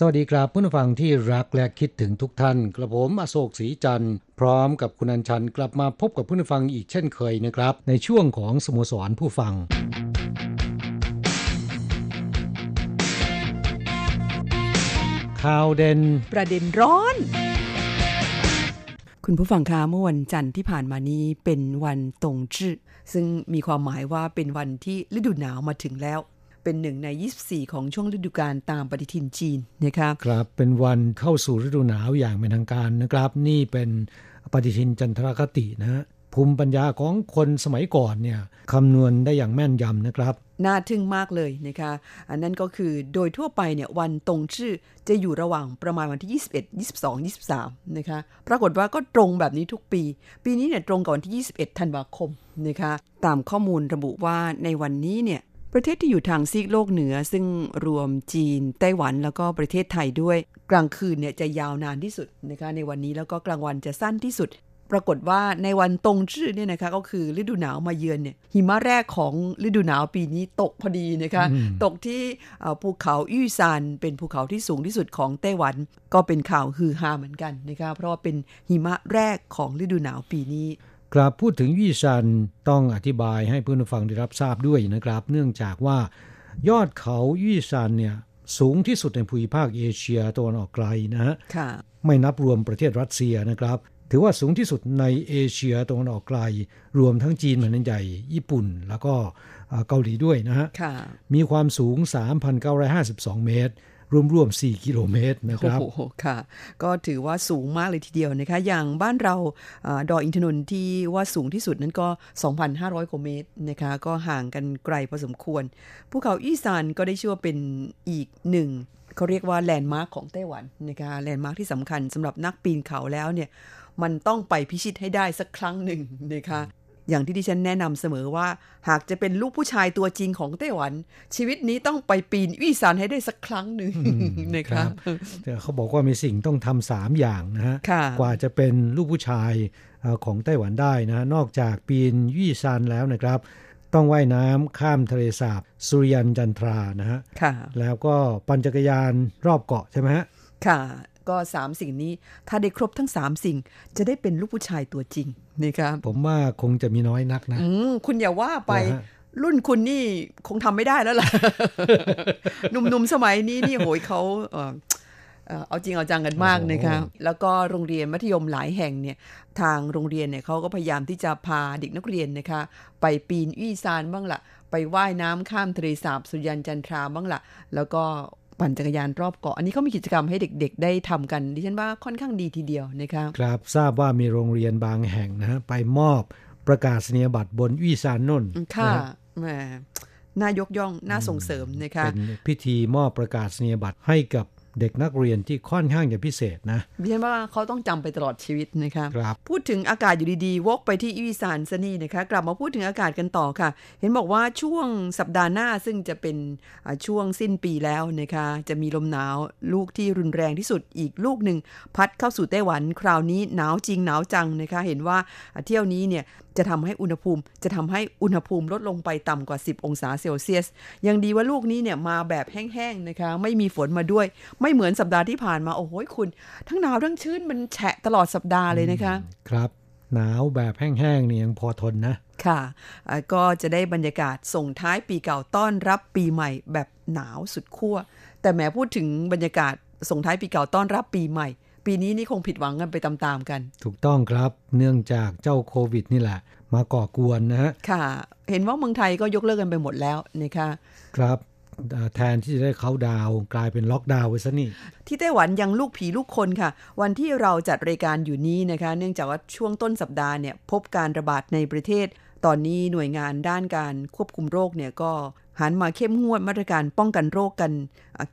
สวัสดีครับผู้ฟังที่รักและคิดถึงทุกท่าน กระผมอโศกศรีจันทร์พร้อมกับคุณอัญชันกลับมาพบกับผู้ฟังอีกเช่นเคยนะครับ ในช่วงของสโมสรผู้ฟังข่าวเด่นประเด็นร้อน คุณผู้ฟังคะเมื่อวันจันทร์ที่ผ่านมานี้เป็นวันตงจื้อซึ่งมีความหมายว่าเป็นวันที่ฤดูหนาวมาถึงแล้ว เป็นหนึ่งใน 24 ของช่วงฤดูกาลตามปฏิทินจีนนะคะครับเป็นวันเข้าสู่ฤดูหนาวอย่างเป็นทางการนะครับ นี่เป็นปฏิทินจันทรคตินะฮะภูมิปัญญาของคนสมัยก่อนเนี่ยคำนวณได้อย่างแม่นยำนะครับน่าทึ่งมากเลยนะคะ อันนั้นก็คือโดยทั่วไปเนี่ยวันตรงชื่อจะอยู่ระหว่างประมาณวันที่ 21 22 23 นะคะ ปรากฏว่าก็ตรงแบบนี้ทุกปี ปีนี้เนี่ยตรงกับวันที่ 21 ธันวาคมนะคะ ตามข้อมูลระบุว่าในวันนี้เนี่ย ประเทศที่อยู่ทางซีกโลกเหนือ ซึ่งรวมจีน ไต้หวันแล้วก็ประเทศไทยด้วย กลางคืนเนี่ยจะยาวนานที่สุดนะคะในวันนี้แล้วก็กลางวันจะสั้นที่สุด ปรากฏว่าในวันตรงชื่อเนี่ยนะคะก็คือฤดูหนาวมาเยือนเนี่ยหิมะแรกของฤดูหนาวปีนี้ตกพอดีนะคะตกที่ภูเขาอี้ซานเป็นภูเขาที่สูงที่สุดของไต้หวัน ก็เป็นข่าวฮือฮาเหมือนกันนะคะเพราะว่าเป็นหิมะแรกของฤดูหนาวปีนี้ กราบพูดถึงยี่ซันต้องอธิบายให้เพื่อนฟังได้รับทราบด้วยนะครับ เนื่องจากว่ายอดเขายี่ซันเนี่ยสูงที่สุดในภูมิภาคเอเชียตะวันออกไกลนะฮะไม่นับรวมประเทศรัสเซียนะครับ ถือว่าสูงที่สุดในเอเชียตะวันออกไกล รวมทั้งจีนแผ่นใหญ่ ญี่ปุ่น แล้วก็เกาหลีด้วยนะฮะมีความสูง 3,952 เมตร รวมๆ 4 กิโลเมตรนะครับโอ้โหค่ะ ก็ถือว่าสูงมากเลยทีเดียวนะคะ อย่างบ้านเราดอยอินทนนท์ที่ว่าสูงที่สุดนั้นก็ 2,500 กว่าเมตรนะคะ ก็ห่างกันไกลพอสมควร ภูเขาอวี้ซานก็ได้ชื่อว่าเป็นอีกหนึ่งเขาเรียกว่า landmark ของไต้หวันนะคะ landmark ที่สำคัญสำหรับนักปีนเขาแล้วเนี่ย มันต้องไปพิชิตให้ได้สักครั้งหนึ่งนะคะ อย่างที่ดิฉันแนะนำเสมอว่า หากจะเป็นลูกผู้ชายตัวจริงของไต้หวัน ชีวิตนี้ต้องไปปีนวี่ซานให้ได้สักครั้งหนึ่งนะคะแต่เขาบอกว่ามีสิ่งต้องทำสามอย่างนะฮะกว่าจะเป็นลูกผู้ชายของไต้หวันได้นะนอกจากปีนวี่ซานแล้วนะครับ ต้องว่ายน้ำข้ามทะเลสาบสุริยันจันทรานะฮะแล้วก็ปั่นจักรยานรอบเกาะใช่ไหมฮะค่ะ ก็สามสิ่งนี้ ถ้าได้ครบทั้งสามสิ่ง จะได้เป็นลูกผู้ชายตัวจริงนี่ครับผมว่าคงจะมีน้อยนักนะอืมคุณอย่าว่าไปรุ่นคุณนี่คงทำไม่ได้แล้วล่ะ หนุ่มๆสมัยนี้นี่โหยเขาเออเอาจริงเอาจังกันมากนะคะแล้วก็โรงเรียนมัธยมหลายแห่งเนี่ยทางโรงเรียนเนี่ยเขาก็พยายามที่จะพาเด็กนักเรียนนะคะ ไปปีนอี้ซานบ้างละไปไว่ายน้ำข้ามทะเลสาบสุริยันจันทราบ้างละแล้วก็ ปั่นจักรยานรอบเกาะ อันนี้เขามีกิจกรรมให้เด็ก ๆ ได้ทำกัน ดิฉันว่าค่อนข้างดีทีเดียวนะคะครับทราบว่ามีโรงเรียนบางแห่งนะฮะไปมอบประกาศนียบัตรบนวิสานนนค่ะแหมน่ายกย่องน่าส่งเสริมนะคะเป็นพิธีมอบประกาศนียบัตรให้กับ เด็กนักเรียนที่ค่อนข้างจะพิเศษนะดิฉันว่าเขาต้องจำไปตลอดชีวิตนะคะครับพูดถึงอากาศอยู่ดีๆ วกไปที่อีสานซะนี่นะคะ กลับมาพูดถึงอากาศกันต่อค่ะ เห็นบอกว่าช่วงสัปดาห์หน้าซึ่งจะเป็นช่วงสิ้นปีแล้วนะคะ จะมีลมหนาวลูกที่รุนแรงที่สุดอีกลูกหนึ่งพัดเข้าสู่ไต้หวัน คราวนี้หนาวจริงหนาวจังนะคะ เห็นว่าเที่ยวนี้เนี่ย จะทำให้อุณหภูมิจะทำให้อุณหภูมิลดลงไปต่ำกว่า 10 องศาเซลเซียส ยังดีว่าลูกนี้เนี่ยมาแบบแห้งๆนะคะ ไม่มีฝนมาด้วย ไม่เหมือนสัปดาห์ที่ผ่านมา โอ้โหคุณ ทั้งหนาวทั้งชื้นมันแฉะตลอดสัปดาห์เลยนะคะ ครับหนาวแบบแห้งๆนี่ยังพอทนนะ ค่ะ ก็จะได้บรรยากาศส่งท้ายปีเก่าต้อนรับปีใหม่แบบหนาวสุดขั้ว แต่แม้พูดถึงบรรยากาศส่งท้ายปีเก่าต้อนรับปีใหม่ ปีนี้นี่คงผิดหวังกันไปตามๆกัน ถูกต้องครับ เนื่องจากเจ้าโควิดนี่แหละ มาก่อกวนนะฮะ ค่ะ เห็นว่าเมืองไทยก็ยกเลิกกันไปหมดแล้วนะคะครับแทนที่จะได้เขาดาวกลายเป็นล็อกดาวน์ไว้ซะนี่ ที่ไต้หวันยังลูกผีลูกคนค่ะ วันที่เราจัดรายการอยู่นี้นะคะ เนื่องจากว่าช่วงต้นสัปดาห์เนี่ยพบการระบาดในประเทศ ตอนนี้หน่วยงานด้านการควบคุมโรคเนี่ยก็ หันมาเข้มงวดมาตรการป้องกันโรคกัน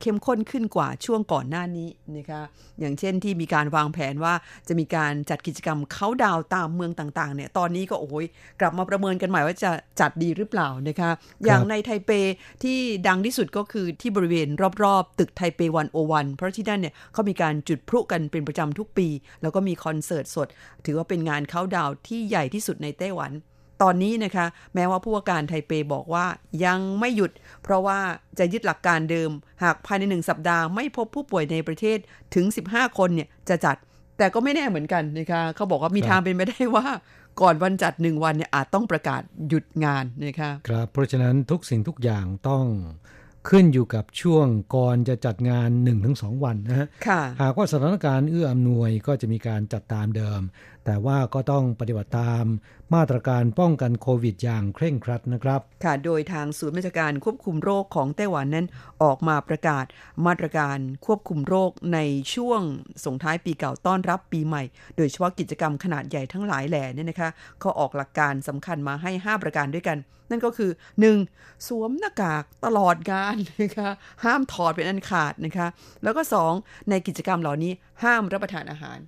เข้มข้นขึ้นกว่าช่วงก่อนหน้านี้นะคะอย่างเช่นที่มีการวางแผนว่าจะมีการจัดกิจกรรมเขาดาวตามเมืองต่างๆเนี่ยตอนนี้ก็โอ้ยกลับมาประเมินกันใหม่ว่าจะจัดดีหรือเปล่านะคะอย่างในไทเปที่ดังที่สุดก็คือที่บริเวณรอบๆ ตึกไทเปวันโอวันเพราะที่นั่นเนี่ยเขามีการจุดพลุกันเป็นประจำทุกปี แล้วก็มีคอนเสิร์ตสด ถือว่าเป็นงานเขาดาวที่ใหญ่ที่สุดในไต้หวัน ตอนนี้นะคะแม้ว่าผู้ว่าการไทเปบอกว่ายังไม่หยุด เพราะว่าจะยึดหลักการเดิม หากภายในหนึ่งสัปดาห์ไม่พบผู้ป่วยในประเทศถึง 15 คนเนี่ยจะจัด แต่ก็ไม่แน่เหมือนกันนะคะเขาบอกว่ามีทางเป็นไปได้ว่าก่อนวันจัดหนึ่งวันเนี่ยอาจต้องประกาศหยุดงานนะคะครับเพราะฉะนั้นทุกสิ่งทุกอย่างต้องขึ้นอยู่กับช่วงก่อนจะจัดงาน1-2วันนะฮะหากว่าสถานการณ์เอื้ออำนวยก็จะมีการจัดตามเดิม แต่ว่าก็ต้องปฏิบัติตามมาตรการป้องกันโควิดอย่างเคร่งครัดนะครับ ค่ะ โดยทางศูนย์มาตรการควบคุมโรคของไต้หวันนั้นออกมาประกาศมาตรการควบคุมโรคในช่วงส่งท้ายปีเก่าต้อนรับปีใหม่ โดยเฉพาะกิจกรรมขนาดใหญ่ทั้งหลายแหล่เนี่ยนะคะเขาออกหลักการสำคัญมาให้ 5 ประการด้วยกัน นั่นก็คือ 1. สวมหน้ากากตลอดงานนะคะห้ามถอดเป็นอันขาดนะคะแล้วก็ 2. ในกิจกรรมเหล่านี้ห้ามรับประทานอาหาร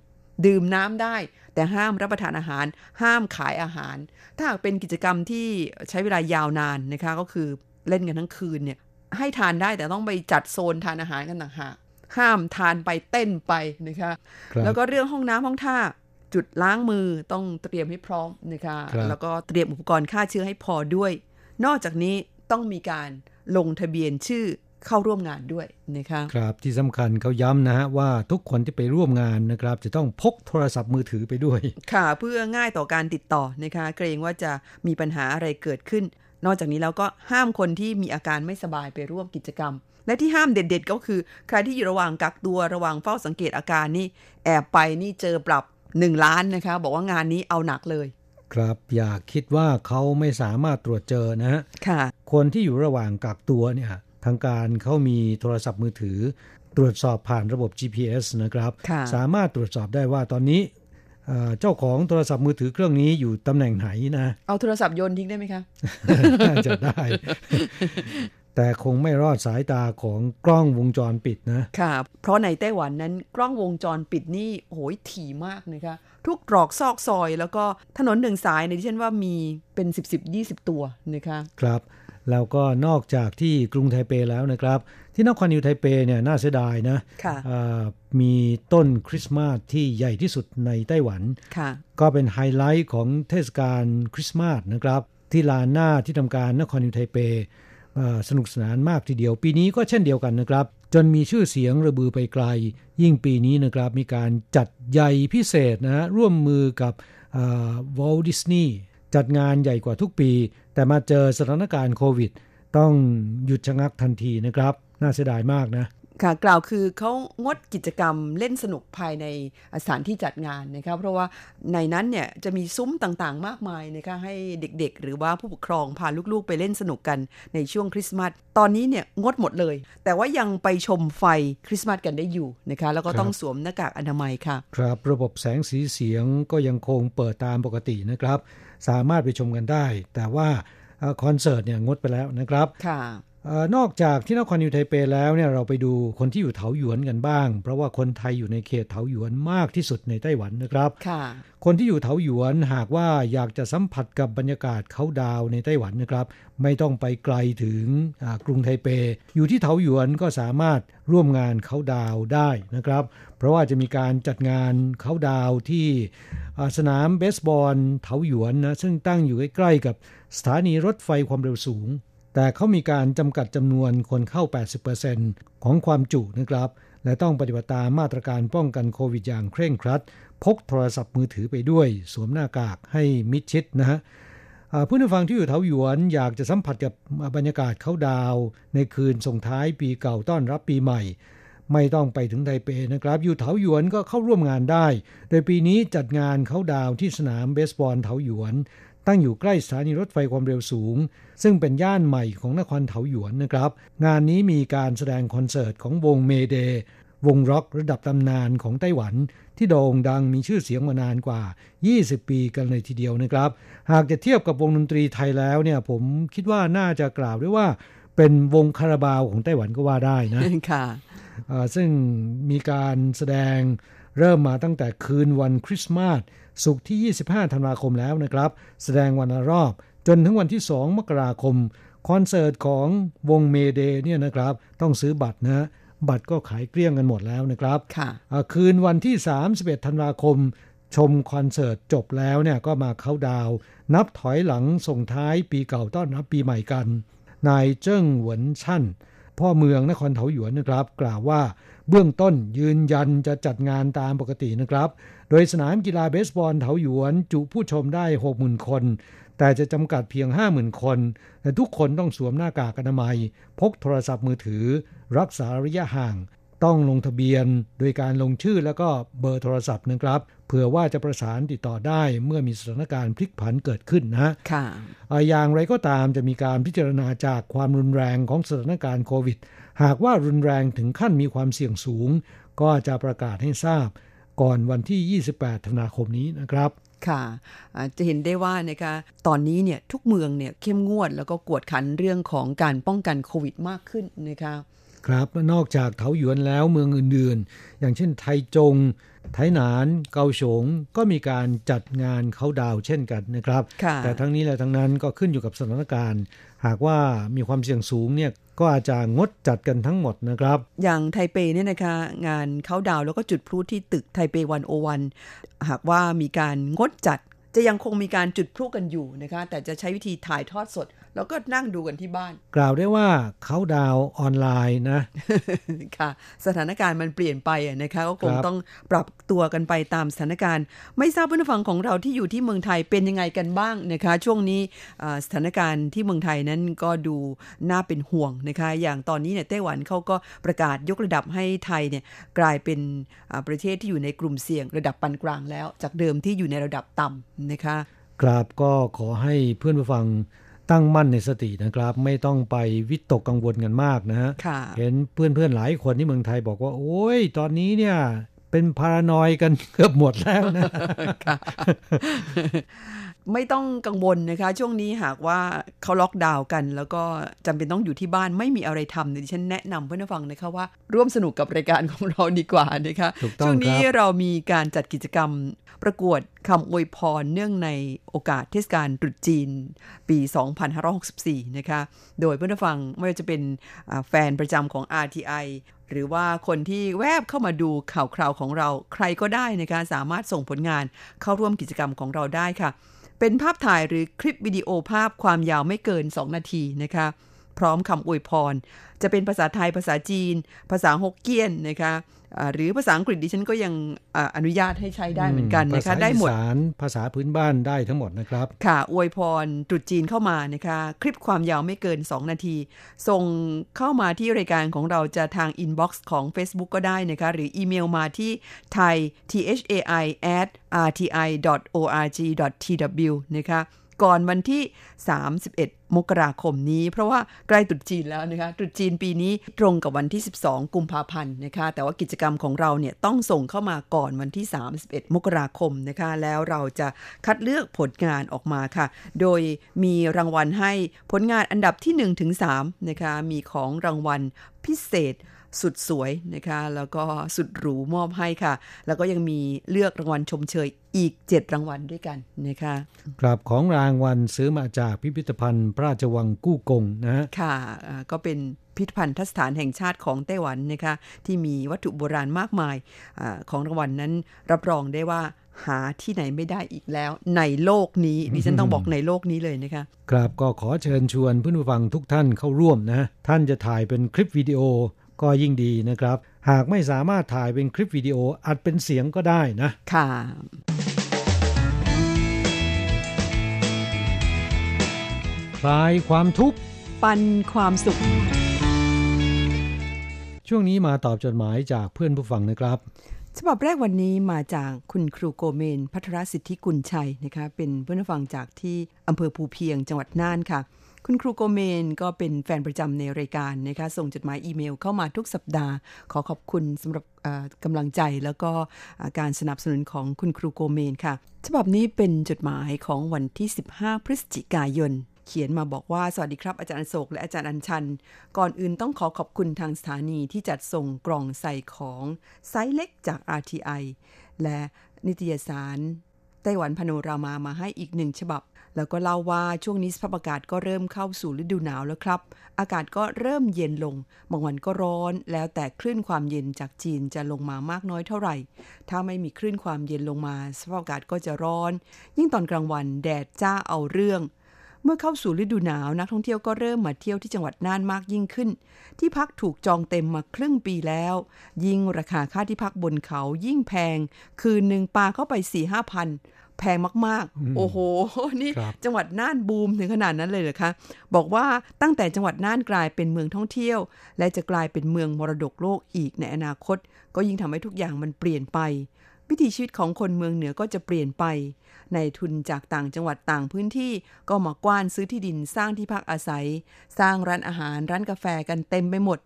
ดื่มน้ำได้ แต่ห้ามรับประทานอาหาร ห้ามขายอาหาร ถ้าหากเป็นกิจกรรมที่ใช้เวลายาวนานนะคะก็คือเล่นกันทั้งคืนเนี่ยให้ทานได้แต่ต้องไปจัดโซนทานอาหารกันต่างหากห้ามทานไปเต้นไปนะคะคแล้วก็เรื่องห้องน้ำห้องท่าจุดล้างมือต้องเตรียมให้พร้อมนะคะคแล้วก็เตรียมอุปกรณ์ฆ่าเชื้อให้พอด้วย นอกจากนี้ต้องมีการลงทะเบียนชื่อ เข้าร่วมงานด้วยนะคะครับที่สำคัญเขาย้ำนะฮะว่าทุกคนที่ไปร่วมงานนะครับ จะต้องพกโทรศัพท์มือถือไปด้วย ค่ะเพื่อง่ายต่อการติดต่อนะคะ เกรงว่าจะมีปัญหาอะไรเกิดขึ้น นอกจากนี้แล้วก็ห้ามคนที่มีอาการไม่สบายไปร่วมกิจกรรม และที่ห้ามเด็ด ๆ ก็คือ ใครที่อยู่ระหว่างกักตัวระหว่างเฝ้าสังเกตอาการนี่แอบไปนี่เจอปรับ 1 ล้านนะคะ บอกว่างานนี้เอาหนักเลยครับอย่าคิดว่าเขาไม่สามารถตรวจเจอนะฮะค่ะคนที่อยู่ระหว่างกักตัวเนี่ย ทางการเขามีโทรศัพท์มือถือ ตรวจสอบผ่านระบบ GPS นะครับ สามารถตรวจสอบได้ว่าตอนนี้เจ้าของโทรศัพท์มือถือเครื่องนี้อยู่ตำแหน่งไหนนะ เอาโทรศัพท์โยนทิ้งได้ไหมคะจะได้ แต่คงไม่รอดสายตาของกล้องวงจรปิดนะ ค่ะ เพราะในไต้หวันนั้นกล้องวงจรปิดนี่โหยถี่มากนะคะ ทุกตรอกซอกซอย แล้วก็ถนนหนึ่งสายในที่ฉันว่ามีเป็น 10 10 20 ตัวนะคะ ครับ แล้วก็นอกจากที่กรุงไทเปแล้วนะครับ ที่นครนิวไทเปเนี่ยน่าเสียดายนะมีต้นคริสต์มาสที่ใหญ่ที่สุดในไต้หวันก็เป็นไฮไลท์ของเทศกาลคริสต์มาสนะครับ ที่ลานหน้าที่ทำการนครนิวไทเปสนุกสนานมากทีเดียว ปีนี้ก็เช่นเดียวกันนะครับ จนมีชื่อเสียงระบือไปไกล ยิ่งปีนี้นะครับมีการจัดใหญ่พิเศษนะร่วมมือกับวอลดิสนีย์จัดงานใหญ่กว่าทุกปี แต่มาเจอสถานการณ์โควิด ต้องหยุดชะงักทันทีนะครับ น่าเสียดายมากนะค่ะกล่าวคือเขางดกิจกรรมเล่นสนุกภายในสถานที่จัดงานนะครับเพราะว่าในนั้นเนี่ยจะมีซุ้มต่างๆ มากมายนะคะให้เด็กๆ หรือว่าผู้ปกครองพาลูกๆ ไปเล่นสนุกกันในช่วงคริสต์มาสตอนนี้เนี่ยงดหมดเลย แต่ว่ายังไปชมไฟคริสต์มาสกันได้อยู่นะคะแล้วก็ต้องสวมหน้ากากอนามัยค่ะ ครับระบบแสงสีเสียงก็ยังคงเปิดตามปกตินะครับ สามารถไปชมกันได้ แต่ว่าคอนเสิร์ตเนี่ยงดไปแล้วนะครับค่ะ นอกจากที่นครนิวไทเปแล้วเนี่ยเราไปดูคนที่อยู่เถาหยวนกันบ้าง เพราะว่าคนไทยอยู่ในเขตเถาหยวนมากที่สุดในไต้หวันนะครับคนที่อยู่เถาหยวนหากว่าอยากจะสัมผัสกับบรรยากาศเขาดาวในไต้หวันนะครับ ไม่ต้องไปไกลถึงกรุงไทเป อยู่ที่เถาหยวนก็สามารถร่วมงานเขาดาวได้นะครับ เพราะว่าจะมีการจัดงานเขาดาวที่สนามเบสบอลเถาหยวนนะซึ่งตั้งอยู่ใกล้ๆกับสถานีรถไฟความเร็วสูง แต่เขามีการจำกัดจำนวนคนเข้า 80%ของความจุนะครับ และต้องปฏิบัติตามมาตรการป้องกันโควิดอย่างเคร่งครัด พกโทรศัพท์มือถือไปด้วย สวมหน้ากากให้มิดชิดนะฮะผู้นฟังที่อยู่เทาหยวนอยากจะสัมผัสกับบรรยากาศเขาดาว ในคืนส่งท้ายปีเก่าต้อนรับปีใหม่ ไม่ต้องไปถึงไทเปนะครับ อยู่เถาหยวนก็เข้าร่วมงานได้ โดยปีนี้จัดงานเขาดาวที่สนามเบสบอลเถาหยวน ตั้งอยู่ใกล้สถานีรถไฟความเร็วสูง ซึ่งเป็นย่านใหม่ของนครเถาหยวนนะครับ งานนี้มีการแสดงคอนเสิร์ตของวงเมเดวงร็อกระดับตำนานของไต้หวัน ที่โด่งดังมีชื่อเสียงมานานกว่า 20 ปีกันเลยทีเดียวนะครับ หากจะเทียบกับวงดนตรีไทยแล้วเนี่ยผมคิดว่าน่าจะกล่าวได้ว่าเป็นวงคาราบาวของไต้หวันก็ว่าได้นะค่ะซึ่งมีการแสดงเริ่มมาตั้งแต่คืนวันคริสต์มาส สุกที่ 25 ธันวาคมแล้วนะครับ แสดงวันละรอบ จนถึงวันที่ 2 มกราคม คอนเสิร์ตของวงเมเดเนี่ยนะครับ ต้องซื้อบัตรนะบัตรก็ขายเกลี้ยงกันหมดแล้วนะครับค่ะคืนวันที่ 31 ธันวาคม ชมคอนเสิร์ตจบแล้วเนี่ยก็มาเข้าดาว นับถอยหลังส่งท้ายปีเก่าต้อนรับปีใหม่กัน นายเจิ้งหวนชั่น พ่อเมืองนครเถาหยวนนะครับ กล่าวว่า เบื้องต้นยืนยันจะจัดงานตามปกตินะครับ โดยสนามกีฬาเบสบอลเถาหยวนจุผู้ชมได้ 60,000 คน แต่จะจำกัดเพียง 50,000 คน และทุกคนต้องสวมหน้ากากอนามัย พกโทรศัพท์มือถือ รักษาระยะห่าง ต้องลงทะเบียนโดยการลงชื่อแล้วก็เบอร์โทรศัพท์นะครับเผื่อว่าจะประสานติดต่อได้เมื่อมีสถานการณ์พลิกผันเกิดขึ้นนะค่ะอย่างไรก็ตามจะมีการพิจารณาจากความรุนแรงของสถานการณ์โควิด หากว่ารุนแรงถึงขั้นมีความเสี่ยงสูง ก็จะประกาศให้ทราบก่อนวันที่ 28 ธันวาคมนี้นะครับค่ะจะเห็นได้ว่านะคะตอนนี้เนี่ยทุกเมืองเนี่ยเข้มงวดแล้วก็กวดขันเรื่องของการป้องกันโควิดมากขึ้นนะคะ ครับนอกจากเถาหยวนแล้วเมืองอื่นๆ อย่างเช่นไทจง ไทหนาน เกาฉงก็มีการจัดงานเขาดาวเช่นกันนะครับ แต่ทั้งนี้และทั้งนั้นก็ขึ้นอยู่กับสถานการณ์ หากว่ามีความเสี่ยงสูงเนี่ยก็อาจจะงดจัดกันทั้งหมดนะครับ อย่างไทเปเนี่ยนะคะ งานเขาดาวแล้วก็จุดพลุที่ตึกไทเปวันโอวันหากว่ามีการงดจัดจะยังคงมีการจุดพลุกันอยู่นะคะ แต่จะใช้วิธีถ่ายทอดสด แล้วก็นั่งดูกันที่บ้าน กล่าวได้ว่าเขาดาวออนไลน์นะ ค่ะ สถานการณ์มันเปลี่ยนไปนะคะก็คงต้องปรับตัวกันไปตามสถานการณ์ ไม่ทราบผู้ฟังของเราที่อยู่ที่เมืองไทยเป็นยังไงกันบ้างนะคะ ช่วงนี้สถานการณ์ที่เมืองไทยนั้นก็ดูน่าเป็นห่วงนะคะ อย่างตอนนี้เนี่ยไต้หวันเขาก็ประกาศยกระดับให้ไทยเนี่ยกลายเป็นประเทศที่อยู่ในกลุ่มเสี่ยงระดับปานกลางแล้ว จากเดิมที่อยู่ในระดับต่ำนะคะกราบก็ขอให้เพื่อนผู้ฟัง ตั้งมั่นในสตินะครับ ไม่ต้องไปวิตกกังวลกันมากนะฮะเห็นเพื่อนๆหลายคนที่เมืองไทยบอกว่า โอ้ย ตอนนี้เนี่ยเป็นพารานอยกันเกือบหมดแล้วนะ ไม่ต้องกังวลนะคะ ช่วงนี้หากว่าเขาล็อกดาวน์กัน แล้วก็จำเป็นต้องอยู่ที่บ้านไม่มีอะไรทำดิฉันแนะนำเพื่อนฟังนะคะว่าร่วมสนุกกับรายการของเราดีกว่านะคะช่วงนี้เรามีการจัดกิจกรรมประกวดคำอวยพรเนื่องในโอกาสเทศกาลตรุษจีน ปี 2564 นะคะ โดยเพื่อนฟังไม่ว่าจะเป็นแฟนประจำของ RTI หรือว่าคนที่แวบเข้ามาดูข่าวคราวของเราใครก็ได้นะคะ สามารถส่งผลงานเข้าร่วมกิจกรรมของเราได้ค่ะ เป็นภาพถ่ายหรือคลิปวิดีโอภาพความยาวไม่เกิน 2 นาทีนะคะ พร้อมคำอวยพร จะเป็นภาษาไทยภาษาจีน ภาษาฮกเกี้ยนนะคะ หรือภาษาอังกฤษดิฉันก็ยังอนุญาตให้ใช้ได้เหมือนกันนะคะได้หมดภาษาพื้นบ้านได้ทั้งหมดนะครับ ค่ะ อวยพรตรุษจีนเข้ามานะคะ คลิปความยาวไม่เกิน 2 นาที ส่งเข้ามาที่รายการของเราจะทาง inbox ของ Facebook ก็ได้นะคะ หรืออีเมลมาที่ thai thai at rti org tw นะคะ ก่อนวันที่ 31 มกราคมนี้ เพราะว่าใกล้ตรุษจีนแล้วนะคะตรุษจีนปีนี้ตรงกับวันที่ 12 กุมภาพันธ์นะคะ แต่ว่ากิจกรรมของเราเนี่ยต้องส่งเข้ามาก่อนวันที่ 31 มกราคมนะคะ แล้วเราจะคัดเลือกผลงานออกมาค่ะ โดยมีรางวัลให้ผลงานอันดับที่1ถึง3นะคะมีของรางวัลพิเศษ สุดสวยนะคะ แล้วก็สุดหรูมอบให้ค่ะ แล้วก็ยังมีเลือกรางวัลชมเชยอีก 7 รางวัลด้วยกันนะคะกราบของรางวัลซื้อมาจากพิพิธภัณฑ์พระราชวังกู้กงนะค่ะก็เป็นพิพิธภัณฑ์ทัศฐานแห่งชาติของไต้หวันนะคะที่มีวัตถุโบราณมากมายอของรางวัลนนั้นรับรองได้ว่าหาที่ไหนไม่ได้อีกแล้ว ในโลกนี้ดิฉันต้องบอกในโลกนี้เลยนะคะกราบก็ขอเชิญชวนเพื่อนผู้ฟังทุกท่านเข้าร่วมนะ ท่านจะถ่ายเป็นคลิปวิดีโอ ก็ยิ่งดีนะครับ หากไม่สามารถถ่ายเป็นคลิปวิดีโออัดเป็นเสียงก็ได้นะ ค่ะ คลายความทุกข์ปันความสุข ช่วงนี้มาตอบจดหมายจากเพื่อนผู้ฟังนะครับฉบับแรกวันนี้มาจากคุณครูโกเมน พัทรสิทธิกุลชัยนะคะเป็นเพื่อนฟังจากที่อำเภอภูเพียงจังหวัดน่านค่ะ คุณครูโกเมนก็เป็นแฟนประจำในรายการนะคะ ส่งจดหมายอีเมลเข้ามาทุกสัปดาห์ ขอขอบคุณสำหรับกำลังใจแล้วก็การสนับสนุนของคุณครูโกเมนค่ะ ฉบับนี้เป็นจดหมายของวันที่ 15 พฤศจิกายนเขียนมาบอกว่า สวัสดีครับอาจารย์โศกและอาจารย์อัญชัน ก่อนอื่นต้องขอขอบคุณทางสถานีที่จัดส่งกล่องใส่ของไซส์เล็กจาก RTI และนิตยสารไต้หวันพโนรามามาให้อีกหนึ่งฉบับ แล้วก็เล่าว่าช่วงนี้สภาพอากาศก็เริ่มเข้าสู่ฤดูหนาวแล้วครับ อากาศก็เริ่มเย็นลง บางวันก็ร้อน แล้วแต่คลื่นความเย็นจากจีนจะลงมามากน้อยเท่าไหร่ ถ้าไม่มีคลื่นความเย็นลงมาสภาพอากาศก็จะร้อน ยิ่งตอนกลางวันแดดจ้าเอาเรื่องเมื่อเข้าสู่ฤดูหนาวนักท่องเที่ยวก็เริ่มมาเที่ยวที่จังหวัดน่านมากยิ่งขึ้น ที่พักถูกจองเต็มมาครึ่งปีแล้ว ยิ่งราคาค่าที่พักบนเขายิ่งแพง คืนหนึ่งปาเข้าไป4ี่ห้าพัน แพงมากๆ โอ้โห นี่จังหวัดน่านบูมถึงขนาดนั้นเลยเหรอคะ บอกว่าตั้งแต่จังหวัดน่านกลายเป็นเมืองท่องเที่ยว และจะกลายเป็นเมืองมรดกโลกอีกในอนาคต ก็ยิ่งทำให้ทุกอย่างมันเปลี่ยนไป วิถีชีวิตของคนเมืองเหนือก็จะเปลี่ยนไป ในทุนจากต่างจังหวัดต่างพื้นที่ก็มากว้านซื้อที่ดินสร้างที่พักอาศัย สร้างร้านอาหารร้านกาแฟกันเต็มไปหมด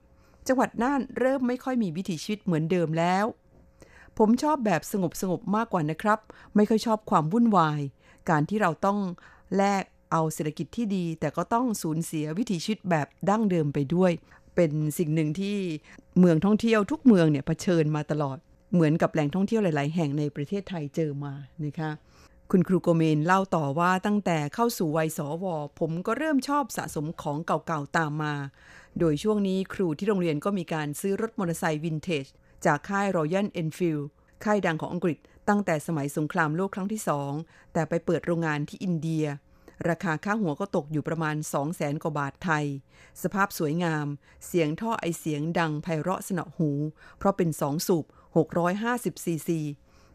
จังหวัดน่านเริ่มไม่ค่อยมีวิถีชีวิตเหมือนเดิมแล้ว ผมชอบแบบสงบสงบมากกว่านะครับ ไม่ค่อยชอบความวุ่นวาย การที่เราต้องแลกเอาเศรษฐกิจที่ดี แต่ก็ต้องสูญเสียวิถีชีวิตแบบดั้งเดิมไปด้วย เป็นสิ่งหนึ่งที่เมืองท่องเที่ยวทุกเมืองเนี่ยเผชิญมาตลอด เหมือนกับแหล่งท่องเที่ยวหลาย ๆ แห่งในประเทศไทยเจอมานะคะคุณครูโกเมนเล่าต่อว่าตั้งแต่เข้าสู่วัยสว ผมก็เริ่มชอบสะสมของเก่าๆตามมา โดยช่วงนี้ครูที่โรงเรียนก็มีการซื้อรถมอเตอร์ไซค์วินเทจ จากค่าย Royal Enfield ค่ายดังของอังกฤษตั้งแต่สมัยสงครามโลกครั้งที่สองแต่ไปเปิดโรงงานที่อินเดีย ราคาค่าหัวก็ตกอยู่ประมาณ 2 0 0แสนกว่าบาทไทย สภาพสวยงาม เสียงท่อไอเสียงดังไพเราะสนอหู เพราะเป็นสองสูบ650ซีซี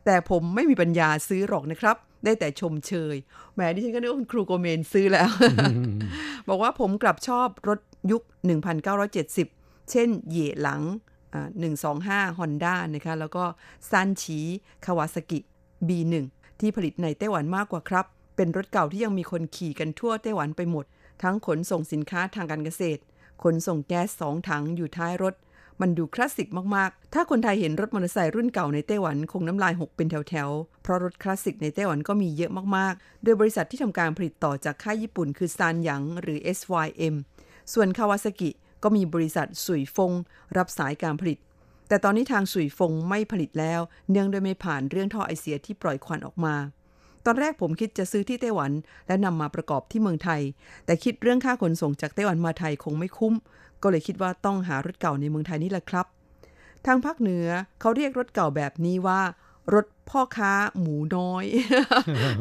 แต่ผมไม่มีปัญญาซื้อหรอกนะครับ ได้แต่ชมเชยแหมดิฉันก็นึกว่าครูโกเมนซื้อแล้ว บอกว่าผมกลับชอบรถยุค 1970 เช่นเย่หลัง 125 Honda นะคะ แล้วก็ซันชี Kawasaki B1 ที่ผลิตในไต้หวันมากกว่าครับ เป็นรถเก่าที่ยังมีคนขี่กันทั่วไต้หวันไปหมด ทั้งขนส่งสินค้าทางการเกษตร ขนส่งแก๊สสองถังอยู่ท้ายรถ มันดูคลาสสิกมาก ๆ ถ้าคนไทยเห็นรถมอเตอร์ไซค์รุ่นเก่าในไต้หวันคงน้ำลายหกเป็นแถว ๆ เพราะรถคลาสสิกในไต้หวันก็มีเยอะมาก ๆ โดยบริษัทที่ทำการผลิตต่อจากค่ายญี่ปุ่น คือซานหยางหรือ SYM ส่วนคาวาซากิ ก็มีบริษัทสุยฟง รับสายการผลิต แต่ตอนนี้ทางสุยฟงไม่ผลิตแล้ว เนื่องโดยไม่ผ่านเรื่องท่อไอเสียที่ปล่อยควันออกมา ตอนแรกผมคิดจะซื้อที่ไต้หวัน และนำมาประกอบที่เมืองไทย แต่คิดเรื่องค่าขนส่งจากไต้หวันมาไทยคงไม่คุ้ม ก็เลยคิดว่าต้องหารถเก่าในเมืองไทยนี่แหละครับ ทางภาคเหนือเขาเรียกรถเก่าแบบนี้ว่า รถพ่อค้าหมูน้อย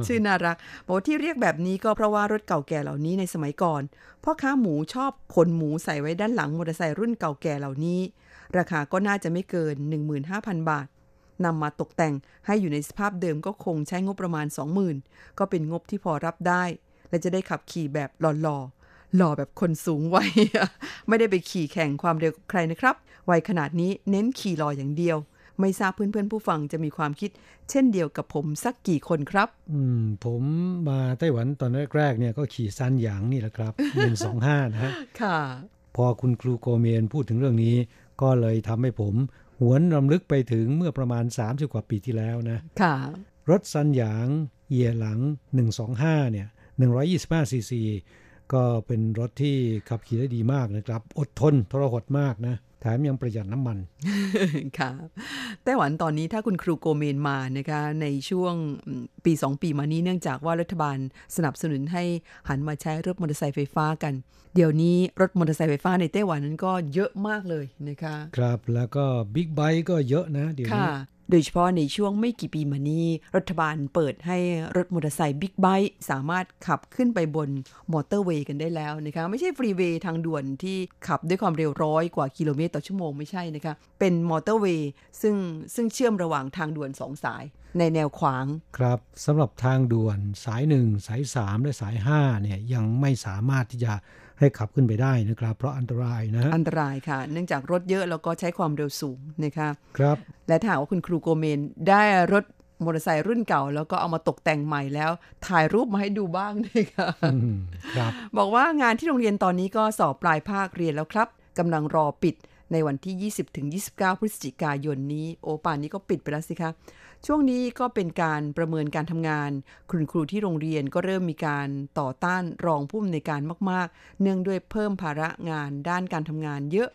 ชื่อน่ารักบอกที่เรียกแบบนี้ก็เพราะว่ารถเก่าแก่เหล่านี้ในสมัยก่อน พ่อค้าหมูชอบขนหมูใส่ไว้ด้านหลังมอเตอร์ไซค์รุ่นเก่าแก่เหล่านี้ ราคาก็น่าจะไม่เกิน 15,000 บาทนำมาตกแต่งให้อยู่ในสภาพเดิมก็คงใช้งบประมาณ 20,000 ก็เป็นงบที่พอรับได้ และจะได้ขับขี่แบบหล่อๆหล่อแบบคนสูงวัย ไม่ได้ไปขี่แข่งความเร็วกับใครนะครับ วัยขนาดนี้เน้นขี่หล่ออย่างเดียว ไม่ทราบเพื่อนๆผู้ฟังจะมีความคิด เช่นเดียวกับผมสักกี่คนครับ อืม ผมมาไต้หวันตอนแรกๆเนี่ยก็ขี่ซันหยางนี่แหละครับหนึ่งสองห้านะฮะค่ะ พอคุณครูโกเมนพูดถึงเรื่องนี้ ก็เลยทำให้ผมหวนรำลึกไปถึงเมื่อประมาณ 30 กว่าปีที่แล้วนะ ค่ะ รถซันหยางเอียหลัง 125 เนี่ย 125ซีซี ก็เป็นรถที่ขับขี่ได้ดีมากนะครับ อดทนทรหดมากนะแถมยังประหยัดน้ำมันค่ะไต้หวันตอนนี้ถ้าคุณครูโกเมนมานะคะในช่วงปี 2 ปีมานี้เนื่องจากว่ารัฐบาลสนับสนุนให้หันมาใช้รถมอเตอร์ไซค์ไฟฟ้ากัน เดี๋ยวนี้รถมอเตอร์ไซค์ไฟฟ้าในไต้หวันนั้นก็เยอะมากเลยนะคะ ครับแล้วก็ big bike ก็เยอะนะเดี๋ยวนี้โดยเฉพาะในช่วงไม่กี่ปีมานี้ รัฐบาลเปิดให้รถมอเตอร์ไซค์ big bike สามารถขับขึ้นไปบนมอเตอร์เวย์กันได้แล้วนะคะ ไม่ใช่ freeway ทางด่วนที่ขับด้วยความเร็วร้อยกว่ากิโลเมตรต่อชั่วโมงไม่ใช่นะคะ เป็นมอเตอร์เวย์ซึ่งซึ่งเชื่อมระหว่างทางด่วนสองสายในแนวขวาง ครับสำหรับทางด่วนสาย 1 สาย 3 และสาย5เนี่ยยังไม่สามารถที่จะให้ขับขึ้นไปได้นะครับ เพราะอันตรายนะ อันตรายค่ะ เนื่องจากรถเยอะแล้วก็ใช้ความเร็วสูงนะคะครับ และถ้าว่าคุณครูโกเมนได้รถมอเตอร์ไซค์รุ่นเก่า แล้วก็เอามาตกแต่งใหม่แล้ว ถ่ายรูปมาให้ดูบ้างนะคะครับ บอกว่างานที่โรงเรียนตอนนี้ก็สอบปลายภาคเรียนแล้วครับกำลังรอปิด ในวันที่ 20ถึง29 พฤศจิกายนนี้ โอป่านนี้ก็ปิดไปแล้วสิคะ ช่วงนี้ก็เป็นการประเมินการทำงาน คุณครูที่โรงเรียนก็เริ่มมีการต่อต้านรองผู้อำนวยการมาก ๆ เนื่องด้วยเพิ่มภาระงานด้านการทำงานเยอะ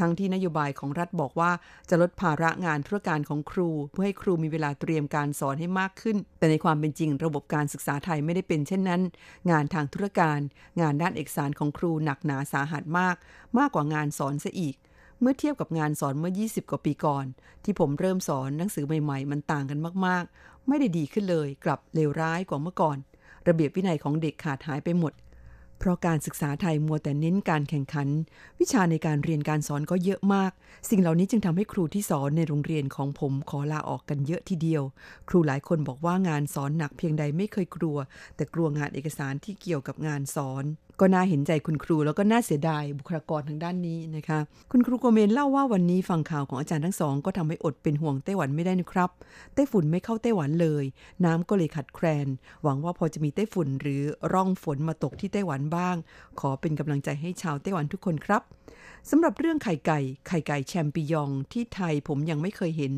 ทั้งที่นโยบายของรัฐบอกว่าจะลดภาระงานธุรการของครู เพื่อให้ครูมีเวลาเตรียมการสอนให้มากขึ้น แต่ในความเป็นจริง ระบบการศึกษาไทยไม่ได้เป็นเช่นนั้น งานทางธุรการ งานด้านเอกสารของครูหนักหนาสาหัสมาก มากกว่างานสอนซะอีก เมื่อเทียบกับงานสอนเมื่อ 20 กว่าปีก่อน ที่ผมเริ่มสอนหนังสือใหม่ๆ มันต่างกันมากๆ ไม่ได้ดีขึ้นเลย กลับเลวร้ายกว่าเมื่อก่อน ระเบียบวินัยของเด็กขาดหายไปหมด เพราะการศึกษาไทยมัวแต่เน้นการแข่งขัน วิชาในการเรียนการสอนก็เยอะมาก สิ่งเหล่านี้จึงทำให้ครูที่สอนในโรงเรียนของผมขอลาออกกันเยอะทีเดียว ครูหลายคนบอกว่างานสอนหนักเพียงใดไม่เคยกลัว แต่กลัวงานเอกสารที่เกี่ยวกับงานสอน ก็น่าเห็นใจคุณครูแล้วก็น่าเสียดายบุคลากรทางด้านนี้นะคะ คุณครูโกเมนเล่าว่าวันนี้ฟังข่าวของอาจารย์ทั้งสอง ก็ทำให้อดเป็นห่วงไต้หวันไม่ได้นะครับไต้ฝุ่นไม่เข้าไต้หวันเลย น้ำก็เลยขัดแคลนหวังว่าพอจะมีไต้ฝุ่นหรือร่องฝนมาตกที่ไต้หวันบ้าง ขอเป็นกำลังใจให้ชาวไต้หวันทุกคนครับสำหรับเรื่องไข่ไก่ ไข่ไก่แชมปิยองที่ไทยผมยังไม่เคยเห็น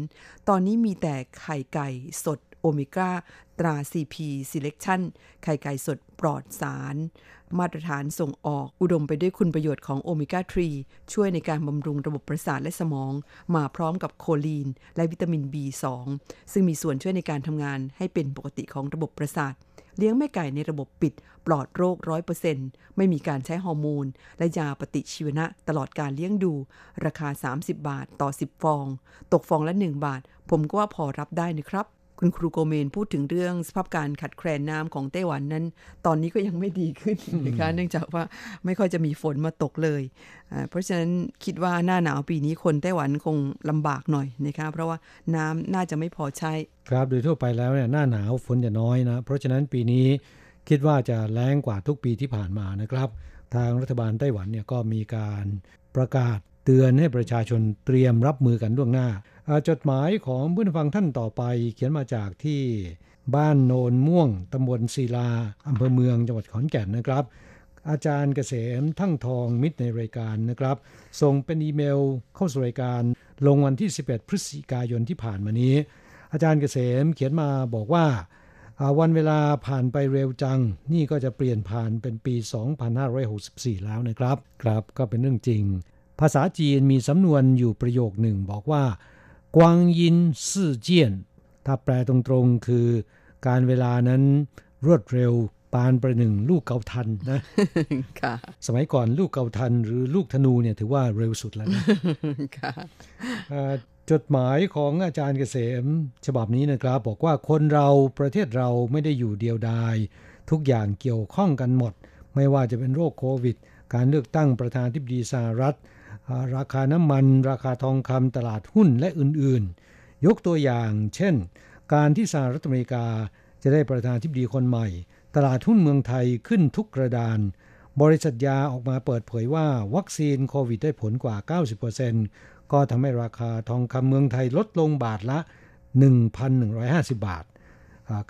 ตอนนี้มีแต่ไข่ไก่สดโอเมก้าตรา CP Selection ไข่ไก่สดปลอดสาร มาตรฐานส่งออกอุดมไปด้วยคุณประโยชน์ของโอเมก้า3ช่วยในการบำรุงระบบประสาทและสมอง มาพร้อมกับโคลีน และวิตามิน B2 ซึ่งมีส่วนช่วยในการทำงานให้เป็นปกติของระบบประสาท เลี้ยงแม่ไก่ในระบบปิด ปลอดโรคร้อยเปอร์เซ็นต์ไม่มีการใช้ฮอร์โมน และยาปฏิชีวนะตลอดการเลี้ยงดู ราคา 30 บาทต่อ 10 ฟอง ตกฟองละ 1 บาท ผมก็ว่าพอรับได้นะครับ คุณครูโกเมนพูดถึงเรื่องสภาพการขัดแคลนน้ำของไต้หวันนั้น ตอนนี้ก็ยังไม่ดีขึ้นนะคะเนื่องจากว่าไม่ค่อยจะมีฝนมาตกเลย เพราะฉะนั้นคิดว่าหน้าหนาวปีนี้คนไต้หวันคงลำบากหน่อยนะคะเพราะว่าน้ำน่าจะไม่พอใช้ ครับโดยทั่วไปแล้วเนี่ยหน้าหนาวฝนจะน้อยนะ เพราะฉะนั้นปีนี้คิดว่าจะแรงกว่าทุกปีที่ผ่านมานะครับ ทางรัฐบาลไต้หวันเนี่ยก็มีการประกาศเตือนให้ประชาชนเตรียมรับมือกันล่วงหน้า จดหมายของผู้ฟังท่านต่อไปเขียนมาจากที่บ้านโนนม่วงตำบลศิลาอำเภอเมืองจังหวัดขอนแก่นนะครับ อาจารย์เกษมทั้งทองมิตรในรายการนะครับ ส่งเป็นอีเมลเข้าสู่รายการลงวันที่ 11 พฤศจิกายนที่ผ่านมานี้ อาจารย์เกษมเขียนมาบอกว่าวันเวลาผ่านไปเร็วจัง นี่ก็จะเปลี่ยนผ่านเป็นปี 2564 แล้วนะครับ ครับก็เป็นเรื่องจริง ภาษาจีนมีสำนวนอยู่ประโยคหนึ่งบอกว่า กวางยินสื่อเจียน ถ้าแปลตรงๆคือการเวลานั้นรวดเร็วปานประหนึ่งลูกเกาทันนะค่ะสมัยก่อนลูกเกาทันหรือลูกธนูเนี่ยถือว่าเร็วสุดแล้วนะค่ะจดหมายของอาจารย์เกษม ฉบับนี้นะครับ บอกว่าคนเราประเทศเราไม่ได้อยู่เดียวดาย ทุกอย่างเกี่ยวข้องกันหมด ไม่ว่าจะเป็นโรคโควิด การเลือกตั้งประธานทิบดีสหรัฐ ราคาน้ำมัน ราคาทองคำตลาดหุ้นและอื่นๆ ยกตัวอย่าง เช่น การที่สหรัฐอเมริกาจะได้ประธานทิบดีคนใหม่ ตลาดหุ้นเมืองไทยขึ้นทุกกระดาน บริษัทยาออกมาเปิดเผยว่าวัคซีนโควิดได้ผลกว่า 90%ก็ทำให้ราคาทองคำเมืองไทยลดลงบาทละ 1,150 บาท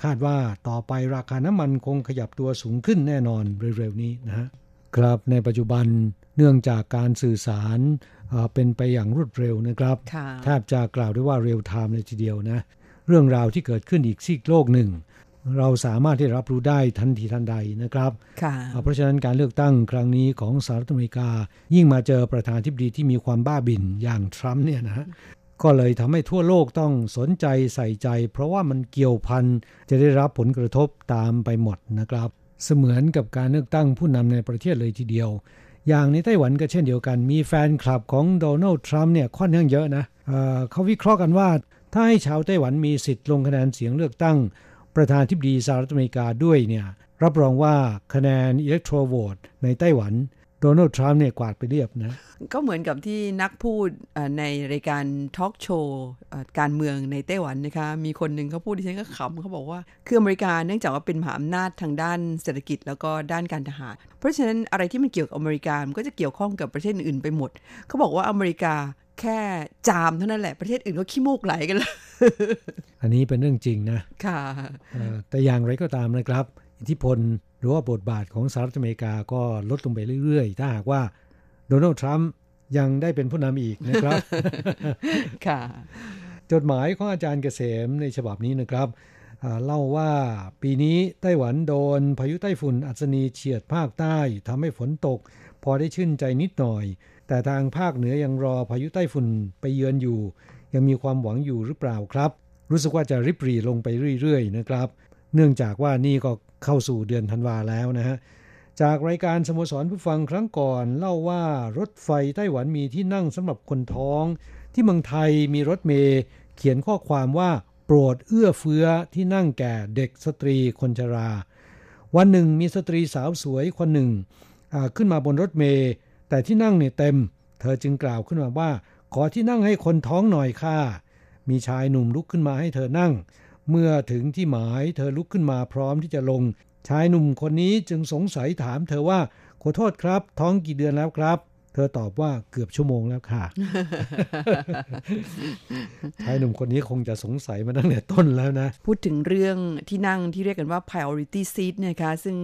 คาดว่าต่อไปราคาน้ำมันคงขยับตัวสูงขึ้นแน่นอนเร็วๆนี้นะฮะครับในปัจจุบัน เนื่องจากการสื่อสารเป็นไปอย่างรวดเร็วนะครับแทบจะกล่าวได้ว่าเร็วไทม์เลยทีเดียวนะเรื่องราวที่เกิดขึ้นอีกซีกโลกหนึ่ง เราสามารถที่รับรู้ได้ทันทีทันใดนะครับ เพราะฉะนั้นการเลือกตั้งครั้งนี้ของสหรัฐอเมริกา ยิ่งมาเจอประธานทิบดีที่มีความบ้าบิ่นอย่างทรัมป์เนี่ยนะก็เลยทำให้ทั่วโลกต้องสนใจใส่ใจ เพราะว่ามันเกี่ยวพันจะได้รับผลกระทบตามไปหมดนะครับ เสมือนกับการเลือกตั้งผู้นำในประเทศเลยทีเดียว อย่างในไต้หวันก็เช่นเดียวกัน มีแฟนคลับของโดนัลด์ทรัมป์เนี่ยค่อนข้างเยอะนะเเขาวิเคราะห์กันว่า ถ้าให้ชาวไต้หวันมีสิทธิ์ลงคะแนนเสียงเลือกตั้ง ประธานทิบดีสหรัฐอเมริกาด้วยเนี่ยรับรองว่าคะแนนอิเล็กโทรโหวตในไต้หวัน โโดนัลด์ทรัมป์เนี่ยกวาดไปเรียบนะ ก็เหมือนกับที่นักพูดในรายการทอล์กโชว์การเมืองในไต้หวันนะคะ มีคนหนึ่งเขาพูดดิฉันก็ขำเขาบอกว่า คืออเมริกาเนื่องจากว่าเป็นมหาอำนาจทางด้านเศรษฐกิจแล้วก็ด้านการทหาร เพราะฉะนั้นอะไรที่มันเกี่ยวกับอเมริกามันก็จะเกี่ยวข้องกับประเทศอื่นไปหมด เขาบอกว่าอเมริกาแค่จามเท่านั้นแหละประเทศอื่นก็ขี้มูกไหลกันแล้วอันนี้เป็นเรื่องจริงนะ ค่ะแต่อย่างไรก็ตามนะครับ อิทธิพลห รือว่าบทบาทของสหรัฐอเมริกาก็ลดลงไปเรื่อยๆ ถ้าหากว่าโดนัลด์ทรัมป์ยังได้เป็นผู้นำอีกนะครับ ค่ะ จดหมายของอาจารย์เกษมในฉบับนี้นะครับเล่าว่าปีนี้ไต้หวันโดนพายุไต้ฝุ่นอัศนีเฉียดภาคใต้ทำให้ฝนตก พอได้ชื่นใจนิดหน่อย แต่ทางภาคเหนือยังรอพายุไต้ฝุ่นไปเยือนอยู่ ยังมีความหวังอยู่หรือเปล่าครับ รู้สึกว่าจะริบหรี่ลงไปเรื่อยๆนะครับ เนื่องจากว่านี่ก็เข้าสู่เดือนธันวาแล้วนะฮะ จากรายการสโมสรผู้ฟังครั้งก่อนเล่าว่ารถไฟไต้หวันมีที่นั่งสำหรับคนท้อง ที่เมืองไทยมีรถเมย์เขียนข้อความว่าโปรดเอื้อเฟื้อที่นั่งแก่เด็กสตรีคนชรา วันหนึ่งมีสตรีสาวสวยคนหนึ่งขึ้นมาบนรถเมย์แต่ที่นั่งเนี่ยเต็ม เธอจึงกล่าวขึ้นมาว่า ขอที่นั่งให้คนท้องหน่อยค่ะ มีชายหนุ่มลุกขึ้นมาให้เธอนั่ง เมื่อถึงที่หมายเธอลุกขึ้นมาพร้อมที่จะลง ชายหนุ่มคนนี้จึงสงสัยถามเธอว่า ขอโทษครับ ท้องกี่เดือนแล้วครับ เธอตอบว่าเกือบชั่วโมงแล้วค่ะชายหนุ่มคนนี้คงจะสงสัยมาตั้งแต่ต้นแล้วนะ พูดถึงเรื่องที่นั่งที่เรียกกันว่า priority seat นะคะ ซึ่ง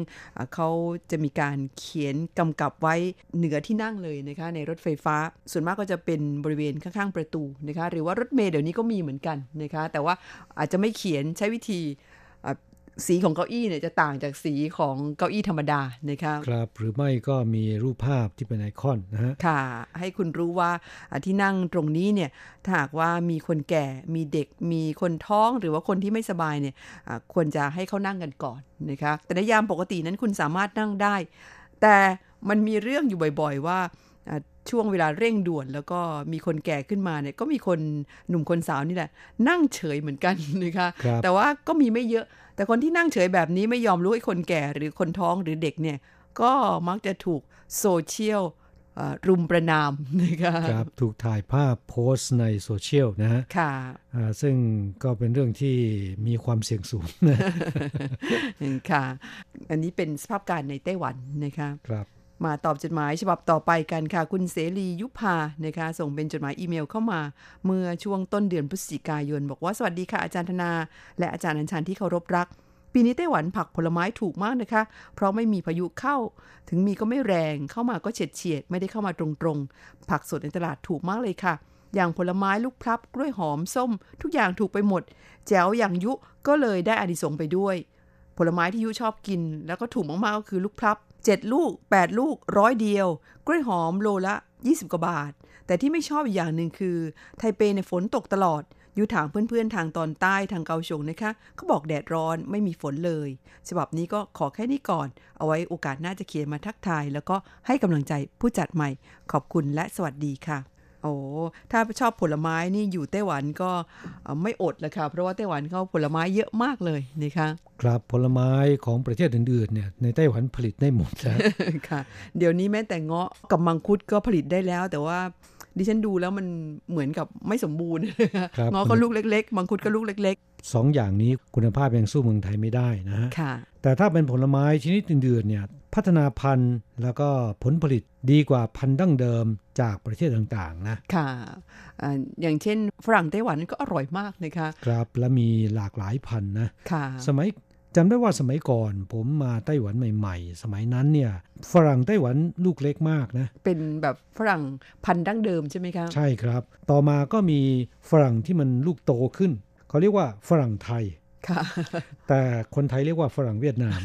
เขาจะมีการเขียนกำกับไว้เหนือที่นั่งเลยนะคะ ในรถไฟฟ้า ส่วนมากก็จะเป็นบริเวณข้างๆประตูนะคะ หรือว่ารถเมล์เดี๋ยวนี้ก็มีเหมือนกันนะคะ แต่ว่าอาจจะไม่เขียนใช้วิธี สีของเก้าอี้เนี่ยจะต่างจากสีของเก้าอี้ธรรมดานะครับครับ หรือไม่ก็มีรูปภาพที่เป็นไอคอนนะฮะค่ะ ให้คุณรู้ว่าที่นั่งตรงนี้เนี่ยถ้าหากว่ามีคนแก่มีเด็กมีคนท้องหรือว่าคนที่ไม่สบายเนี่ยควรจะให้เขานั่งกันก่อนนะคะแต่ในยามปกตินั้นคุณสามารถนั่งได้ แต่มันมีเรื่องอยู่บ่อย ๆ ว่าช่วงเวลาเร่งด่วน แล้วก็มีคนแก่ขึ้นมาเนี่ยก็มีคนหนุ่มคนสาวนี่แหละ นั่งเฉยเหมือนกันนะคะแต่ว่าก็มีไม่เยอะ แต่คนที่นั่งเฉยแบบนี้ไม่ยอมรู้ไอ้คนแก่หรือคนท้องหรือเด็กเนี่ย ก็มักจะถูกโซเชียลรุมประนามนะคะครับถูกถ่ายภาพโพสต์ในโซเชียลนะฮะค่ะซึ่งก็เป็นเรื่องที่มีความเสี่ยงสูงนะค่ะ อันนี้เป็นสภาพการในไต้หวันนะคะครับ มาตอบจดหมายฉบับต่อไปกันค่ะ คุณเสรียุพานะคะส่งเป็นจดหมายอีเมลเข้ามา เมื่อช่วงต้นเดือนพฤศจิกายน บอกว่าสวัสดีค่ะอาจารย์ธนา และอาจารย์อัญชันที่เคารพรัก ปีนี้ไต้หวันผักผลไม้ถูกมากนะคะ เพราะไม่มีพายุเข้า ถึงมีก็ไม่แรงเข้ามาก็เฉียดเฉียดไม่ได้เข้ามาตรงๆ ผักสดในตลาดถูกมากเลยค่ะ อย่างผลไม้ลูกพลับกล้วยหอมส้ม ทุกอย่างถูกไปหมด แจ๋วอย่างยุก็เลยได้อานิสงส์ไปด้วย ผลไม้ที่ยุชอบกิน แล้วก็ถูกมากๆก็คือลูกพลับ 7 ลูก 8 ลูกร้อยเดียว กล้วยหอมโลละ 20 กว่าบาท แต่ที่ไม่ชอบอีกอย่างหนึ่งคือ ไทเปในฝนตกตลอด อยู่ถางเพื่อนๆ ทางตอนใต้ทางเกาชงนะคะเขาบอกแดดร้อนไม่มีฝนเลย ฉบับนี้ก็ขอแค่นี้ก่อน เอาไว้โอกาสหน้าจะเขียนมาทักทาย แล้วก็ให้กำลังใจผู้จัดใหม่ ขอบคุณและสวัสดีค่ะ โอ้ถ้าชอบผลไม้นี่อยู่ไต้หวันก็ไม่อดเลยค่ะเพราะว่าไต้หวันเขาผลไม้เยอะมากเลยนะคะครับผลไม้ของประเทศอื่นๆเนี่ยในไต้หวันผลิตได้หมดแล้วค่ะ เดี๋ยวนี้แม้แต่เงาะกับมังคุดก็ผลิตได้แล้ว แต่ว่าดิฉันดูแล้วมันเหมือนกับไม่สมบูรณ์เงาะก็ลูกเล็กๆ มังคุดก็ลูกเล็กๆ สองอย่างนี้คุณภาพยังสู้เมืองไทยไม่ได้นะฮะแต่ถ้าเป็นผลไม้ชนิดอื่นๆเนี่ยพัฒนาพันธุ์แล้วก็ผลผลิตดีกว่าพันธุ์ดั้งเดิมจากประเทศต่างๆนะ ค่ะออย่างเช่นฝรั่งไต้หวันก็อร่อยมากนะคะ ครับและมีหลากหลายพันธุ์นะค่ะ สมัยจำได้ว่าสมัยก่อนผมมาไต้หวันใหม่ๆ สมัยนั้นเนี่ยฝรั่งไต้หวันลูกเล็กมากนะ เป็นแบบฝรั่งพันธุ์ดั้งเดิมใช่ไหมครับ ใช่ครับ ต่อมาก็มีฝรั่งที่มันลูกโตขึ้น เขาเรียกว่าฝรั่งไทยแต่คนไทยเรียกว่าฝรั่งเวียดนาม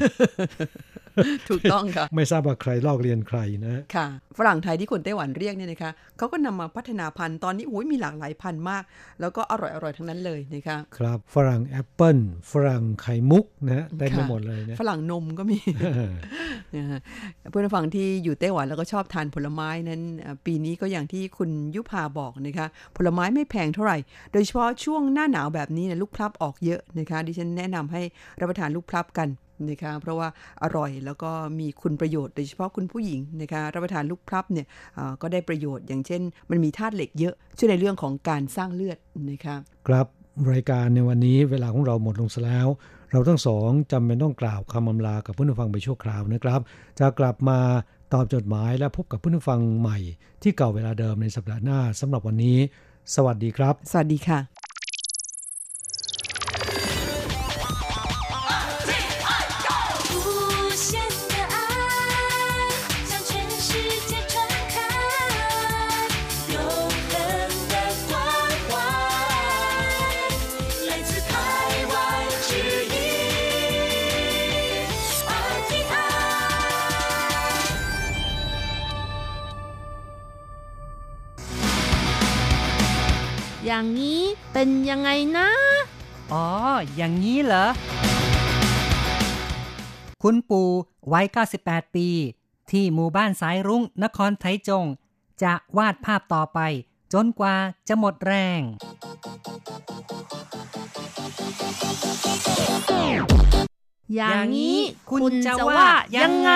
ถูกต้องค่ะ ไม่ทราบว่าใครลอกเรียนใครนะค่ะ ฝรั่งไทยที่คนไต้หวันเรียกเนี่ยนะคะเขาก็นำมาพัฒนาพันธุ์ตอนนี้โอ้ยมีหลากหลายพันธุ์มาก แล้วก็อร่อยอร่อยทั้งนั้นเลยนะคะครับฝรั่งแอปเปิลฝรั่งไข่มุกนะได้ไปหมดเลยนะฝรั่งนมก็มีเพื่อนฟังที่อยู่ไต้หวันแล้วก็ชอบทานผลไม้นั้น ปีนี้ก็อย่างที่คุณยุพาบอกนะคะผลไม้ไม่แพงเท่าไหร่ โดยเฉพาะช่วงหน้าหนาวแบบนี้เนี่ยลูกพลับออกเยอะนะคะดิฉันแนะนำให้รับประทานลูกพลับกัน นะคะเพราะว่าอร่อยแล้วก็มีคุณประโยชน์โดยเฉพาะคุณผู้หญิงนะคะรับประทานลูกพลับเนี่ยก็ได้ประโยชน์อย่างเช่น มันมีธาตุเหล็กเยอะ ช่วยในเรื่องของการสร้างเลือดนะคะครับรายการในวันนี้เวลาของเราหมดลงแล้ว เราทั้งสองจำเป็นต้องกล่าวคำอำลากับผู้ฟังไปชั่วคราวนะครับ จะกลับมาตอบจดหมายและพบกับผู้ฟังใหม่ ที่เก่าเวลาเดิมในสัปดาห์หน้าสำหรับวันนี้ สวัสดีครับ สวัสดีค่ะ อย่างนี้เป็นยังไงนะ อ๋อ อย่างนี้เหรอ คุณปู่วัย 98 ปี ที่หมู่บ้านสายรุ้งนครไทจง จะวาดภาพต่อไป จนกว่าจะหมดแรง อย่างนี้คุณจะว่ายังไง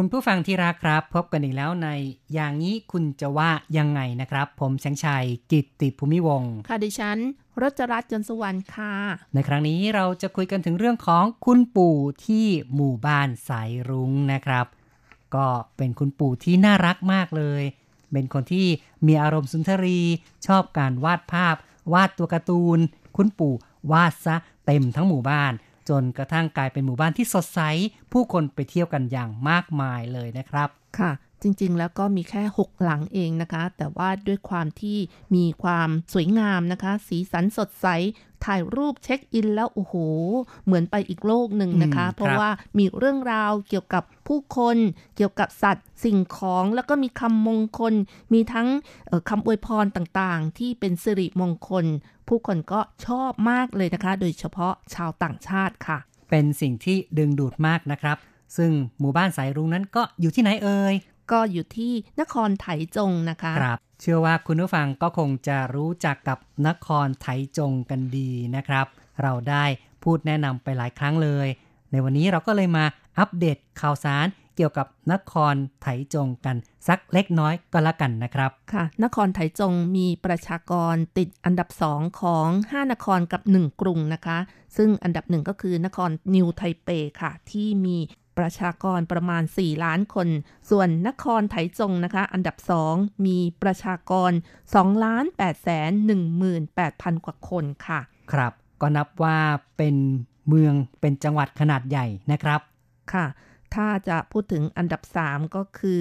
คุณผู้ฟังที่รักครับ พบกันอีกแล้วในอย่างนี้คุณจะว่ายังไงนะครับ ผมแสงชัยกิตติภูมิวงค่ะดิฉันรจรัสยนสวรรค์ค่ะ ในครั้งนี้เราจะคุยกันถึงเรื่องของคุณปู่ที่หมู่บ้านสายรุ้งนะครับ ก็เป็นคุณปู่ที่น่ารักมากเลย เป็นคนที่มีอารมณ์สุนทรี ชอบการวาดภาพ วาดตัวการ์ตูน คุณปู่วาดซะเต็มทั้งหมู่บ้าน จนกระทั่งกลายเป็นหมู่บ้านที่สดใส ผู้คนไปเที่ยวกันอย่างมากมายเลยนะครับ ค่ะ จริงๆ แล้วก็มีแค่ 6 หลังเองนะคะ แต่ว่าด้วยความที่มีความสวยงามนะคะ สีสันสดใส ถ่ายรูปเช็คอินแล้ว โอ้โห เหมือนไปอีกโลกหนึ่งนะคะ เพราะว่ามีเรื่องราวเกี่ยวกับผู้คน เกี่ยวกับสัตว์ สิ่งของ แล้วก็มีคำมงคล มีทั้งคำอวยพรต่างๆ ที่เป็นสิริมงคล ผู้คนก็ชอบมากเลยนะคะ โดยเฉพาะชาวต่างชาติค่ะ เป็นสิ่งที่ดึงดูดมากนะครับ ซึ่งหมู่บ้านสายรุ้งนั้นก็อยู่ที่ไหนเอ่ย ก็อยู่ที่นครไถจงนะคะครับเชื่อว่าคุณผู้ฟังก็คงจะรู้จักกับนครไถจงกันดีนะครับ เราได้พูดแนะนำไปหลายครั้งเลย ในวันนี้เราก็เลยมาอัปเดตข่าวสารเกี่ยวกับนครไถจงกันสักเล็กน้อยก็แล้วกันนะครับค่ะ นครไถจงมีประชากรติดอันดับสองของ 5 นครกับ 1 กรุงนะคะ ซึ่งอันดับหนึ่งก็คือนครนิวไทเปค่ะ ที่มี ประชากรประมาณ 4 ล้านคน ส่วนนครไถจงนะคะ อันดับ 2 มีประชากร2ล้าน8แสน18พันกว่าคนค่ะ ครับ ก็นับว่าเป็นเมืองเป็นจังหวัดขนาดใหญ่นะครับค่ะ ถ้าจะพูดถึงอันดับ 3 ก็คือ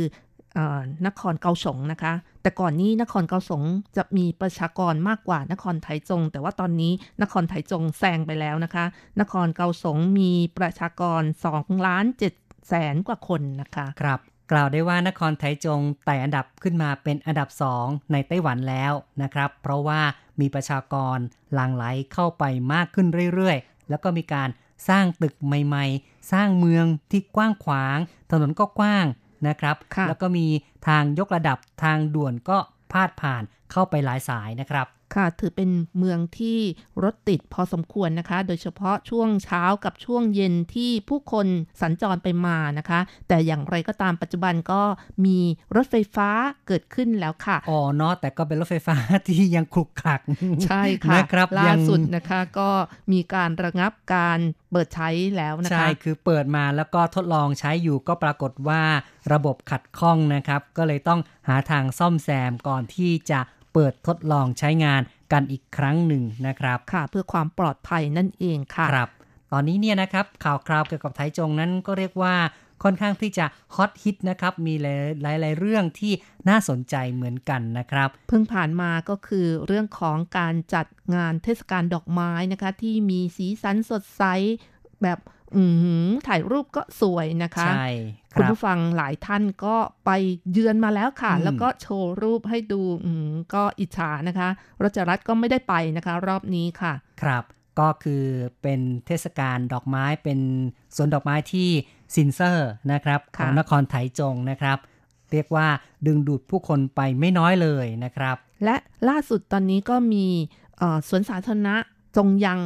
นครเกาสงนะคะ แต่ก่อนนี้นครเกาสงจะมีประชากรมากกว่านครไถจง แต่ว่าตอนนี้นครไถจงแซงไปแล้วนะคะ นครเกาสงมีประชากร2ล้าน7แสนกว่าคนนะคะ ครับกล่าวได้ว่านครไถจงไต่อันดับขึ้นมาเป็นอันดับสองในไต้หวันแล้วนะครับ เพราะว่ามีประชากรหลั่งไหลเข้าไปมากขึ้นเรื่อยๆ แล้วก็มีการสร้างตึกใหม่ ๆ สร้างเมืองที่กว้างขวาง ถนนก็กว้าง นะครับ แล้วก็มีทางยกระดับทางด่วนก็พาดผ่านเข้าไปหลายสายนะครับ ค่ะ ถือเป็นเมืองที่รถติดพอสมควรนะคะ โดยเฉพาะช่วงเช้ากับช่วงเย็นที่ผู้คนสัญจรไปมานะคะ แต่อย่างไรก็ตามปัจจุบันก็มีรถไฟฟ้าเกิดขึ้นแล้วค่ะ อ๋อเนาะแต่ก็เป็นรถไฟฟ้าที่ยังคลุกคลัก ใช่ค่ะนะครับล่าสุดนะคะก็มีการระงับการเปิดใช้แล้วนะคะ ใช่ คือเปิดมาแล้วก็ทดลองใช้อยู่ก็ปรากฏว่าระบบขัดข้องนะครับ ก็เลยต้องหาทางซ่อมแซมก่อนที่จะ เปิดทดลองใช้งานกันอีกครั้งหนึ่งนะครับค่ะ เพื่อความปลอดภัยนั่นเองค่ะครับ ตอนนี้เนี่ยนะครับข่าวคราวเกี่ยวกับไทจงนั้นก็เรียกว่าค่อนข้างที่จะฮอตฮิตนะครับ มีหลาย ๆ เรื่องที่น่าสนใจเหมือนกันนะครับ เพิ่งผ่านมาก็คือเรื่องของการจัดงานเทศกาลดอกไม้นะคะ ที่มีสีสันสดใสแบบอื ถ่ายรูปก็สวยนะคะ ใช่ คุณผู้ฟังหลายท่านก็ไปเยือนมาแล้วค่ะ แล้วก็โชว์รูปให้ดูอืก็อิจฉานะคะรจรัตก็ไม่ได้ไปนะคะ รอบนี้ค่ะ ครับ ก็คือเป็นเทศกาลดอกไม้เป็นสวนดอกไม้ที่ซินเซอร์นะครับของนครไถจงนะครับเรียกว่าดึงดูดผู้คนไปไม่น้อยเลยนะครับ และล่าสุดตอนนี้ก็มีสวนสาธารณะจงยัง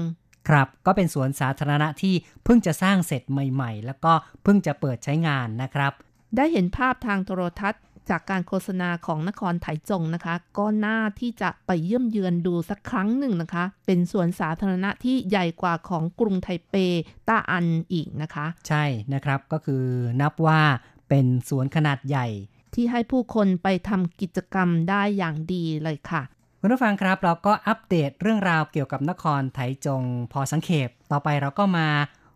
ครับก็เป็นสวนสาธารณะที่เพิ่งจะสร้างเสร็จใหม่ๆ แล้วก็เพิ่งจะเปิดใช้งานนะครับ ได้เห็นภาพทางโทรทัศน์ จากการโฆษณาของนครไถจงนะคะ ก็น่าที่จะไปเยี่ยมเยือนดูสักครั้งหนึ่งนะคะ เป็นสวนสาธารณะที่ใหญ่กว่าของกรุงไทเปต้าอันอีกนะคะ ใช่นะครับก็คือนับว่าเป็นสวนขนาดใหญ่ที่ให้ผู้คนไปทำกิจกรรมได้อย่างดีเลยค่ะ คุณผู้ฟังครับเราก็อัปเดตเรื่องราวเกี่ยวกับนครไถจงพอสังเขปต่อไปเราก็มา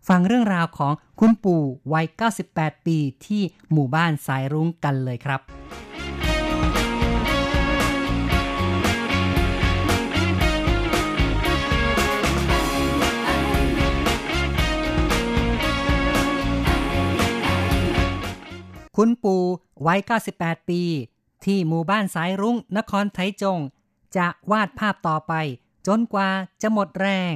ฟังเรื่องราวของคุณปู่วัย 98 ปีที่หมู่บ้านสายรุ้งกันเลยครับคุณปู่วัย 98 ปี ที่หมู่บ้านสายรุ้ง นครไทจง จะวาดภาพต่อไป จนกว่าจะหมดแรง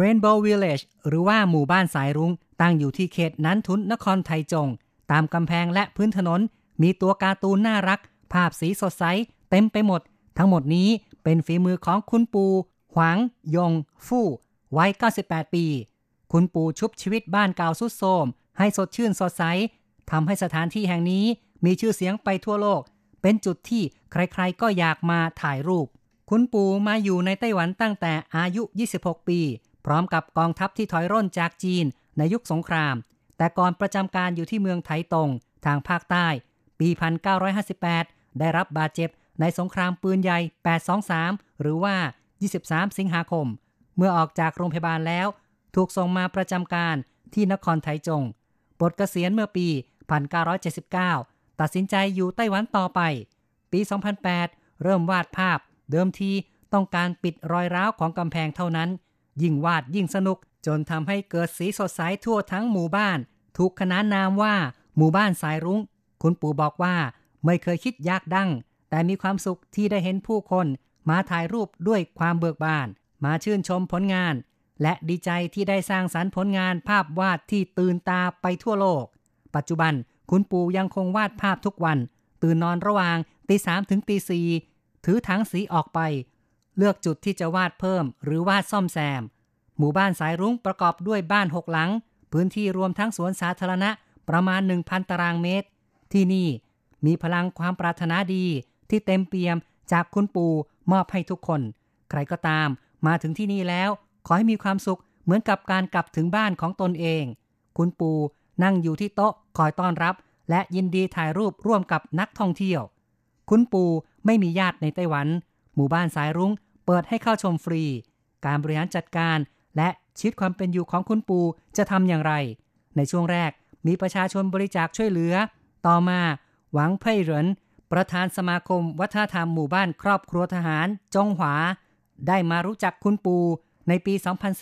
Rainbow Village หรือว่าหมู่บ้านสายรุ้ง ตั้งอยู่ที่เขตนันทุนนครไทยจง ตามกำแพงและพื้นถนน มีตัวการ์ตูนน่ารัก ภาพสีสดใส เต็มไปหมด ทั้งหมดนี้เป็นฝีมือของคุณปู หวางยง ฟู่วัย 98 ปี คุณปูชุบชีวิตบ้านเก่าสุดโทมให้สดชื่นสดใสทำให้สถานที่แห่งนี้มีชื่อเสียงไปทั่วโลก เป็นจุดที่ใครๆก็อยากมาถ่ายรูป คุณปู่มาอยู่ในไต้หวันตั้งแต่อายุ 26 ปี พร้อมกับกองทัพที่ถอยร่นจากจีนในยุคสงคราม แต่ก่อนประจำการอยู่ที่เมืองไถตงทางภาคใต้ ปี 1958 ได้รับบาดเจ็บในสงครามปืนใหญ่ 823 หรือว่า 23 สิงหาคม เมื่อออกจากโรงพยาบาลแล้ว ถูกส่งมาประจำการที่นครไถจงปลดเกษียณเมื่อปี 1979 ตัดสินใจอยู่ไต้หวันต่อไป ปี 2008 เริ่มวาดภาพ เดิมทีต้องการปิดรอยร้าวของกำแพงเท่านั้น ยิ่งวาดยิ่งสนุก จนทำให้เกิดสีสดใสทั่วทั้งหมู่บ้าน ถูกขนานนามว่า หมู่บ้านสายรุง้ง คุณปู่บอกว่า ไม่เคยคิดยากดังแต่มีความสุขที่ได้เห็นผู้คน มาถ่ายรูปด้วยความเบิกบาน มาชื่นชมผลงาน และดีใจที่ได้สร้างสรรค์ผลงานภาพวาดที่ตื่นตาไปทั่วโลก ปัจจุบันคุณปู่ยังคงวาดภาพทุกวัน ตื่นนอนระหว่างตีสามถึงตีสี่ ถือถังสีออกไป เลือกจุดที่จะวาดเพิ่ม หรือวาดซ่อมแซม หมู่บ้านสายรุ้งประกอบด้วยบ้านหกหลัง พื้นที่รวมทั้งสวนสาธารณะประมาณ 1,000 ตารางเมตร ที่นี่มีพลังความปรารถนาดีที่เต็มเปี่ยมจากคุณปู่มอบให้ทุกคน ใครก็ตามมาถึงที่นี่แล้ว ขอให้มีความสุขเหมือนกับการกลับถึงบ้านของตนเอง คุณปู่นั่งอยู่ที่โต๊ะคอยต้อนรับ และยินดีถ่ายรูปร่วมกับนักท่องเที่ยว คุณปู่ไม่มีญาติในไต้หวัน หมู่บ้านสายรุ้ง เปิดให้เข้าชมฟรี การบริหารจัดการและชีวิตความเป็นอยู่ของคุณปู่จะทำอย่างไร ในช่วงแรกมีประชาชนบริจาคช่วยเหลือ ต่อมาหวังเพ่ยเหรินประธานสมาคมวัฒนธรรมหมู่บ้านครอบครัวทหารจงหวา ได้มารู้จักคุณปูในปี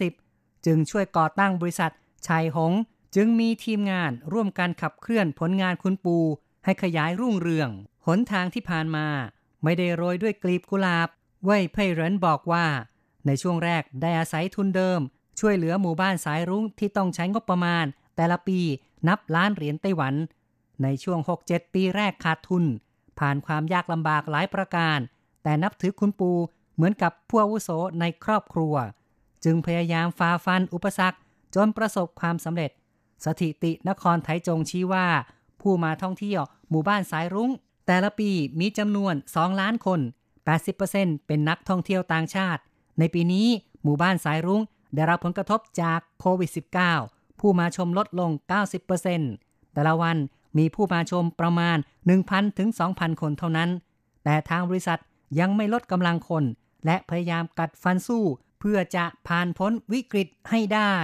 2010 จึงช่วยก่อตั้งบริษัทชัยหง จึงมีทีมงานร่วมกันขับเคลื่อนผลงานคุณปูให้ขยายรุ่งเรือง หนทางที่ผ่านมาไม่ได้โรยด้วยกลีบกุหลาบเว่ยเพ่เหรินบอกว่า ในช่วงแรกได้อาศัยทุนเดิม ช่วยเหลือหมู่บ้านสายรุ้งที่ต้องใช้งบประมาณ แต่ละปีนับล้านเหรียญไต้หวัน ในช่วง 6-7 ปีแรกขาดทุน ผ่านความยากลำบากหลายประการ แต่นับถือคุณปูเหมือนกับผู้อาวุโสในครอบครัว จึงพยายามฝ่าฟันอุปสรรคจนประสบความสำเร็จ สถิตินครไทจงชี้ว่า ผู้มาท่องเที่ยวหมู่บ้านสายรุ้ง แต่ละปีมีจำนวน 2 ล้านคน 80%เป็นนักท่องเที่ยวต่างชาติ ในปีนี้หมู่บ้านสายรุง้งได้รับผลกระทบจากโควิด -19 ผู้มาชมลดลง 90%แต่ละวันมีผู้มาชมประมาณ 1,000 ถึง 2,000 คนเท่านั้น แต่ทางบริษัทยังไม่ลดกำลังคน และพยายามกัดฟันสู้เพื่อจะผ่านพ้นวิกฤตให้ได้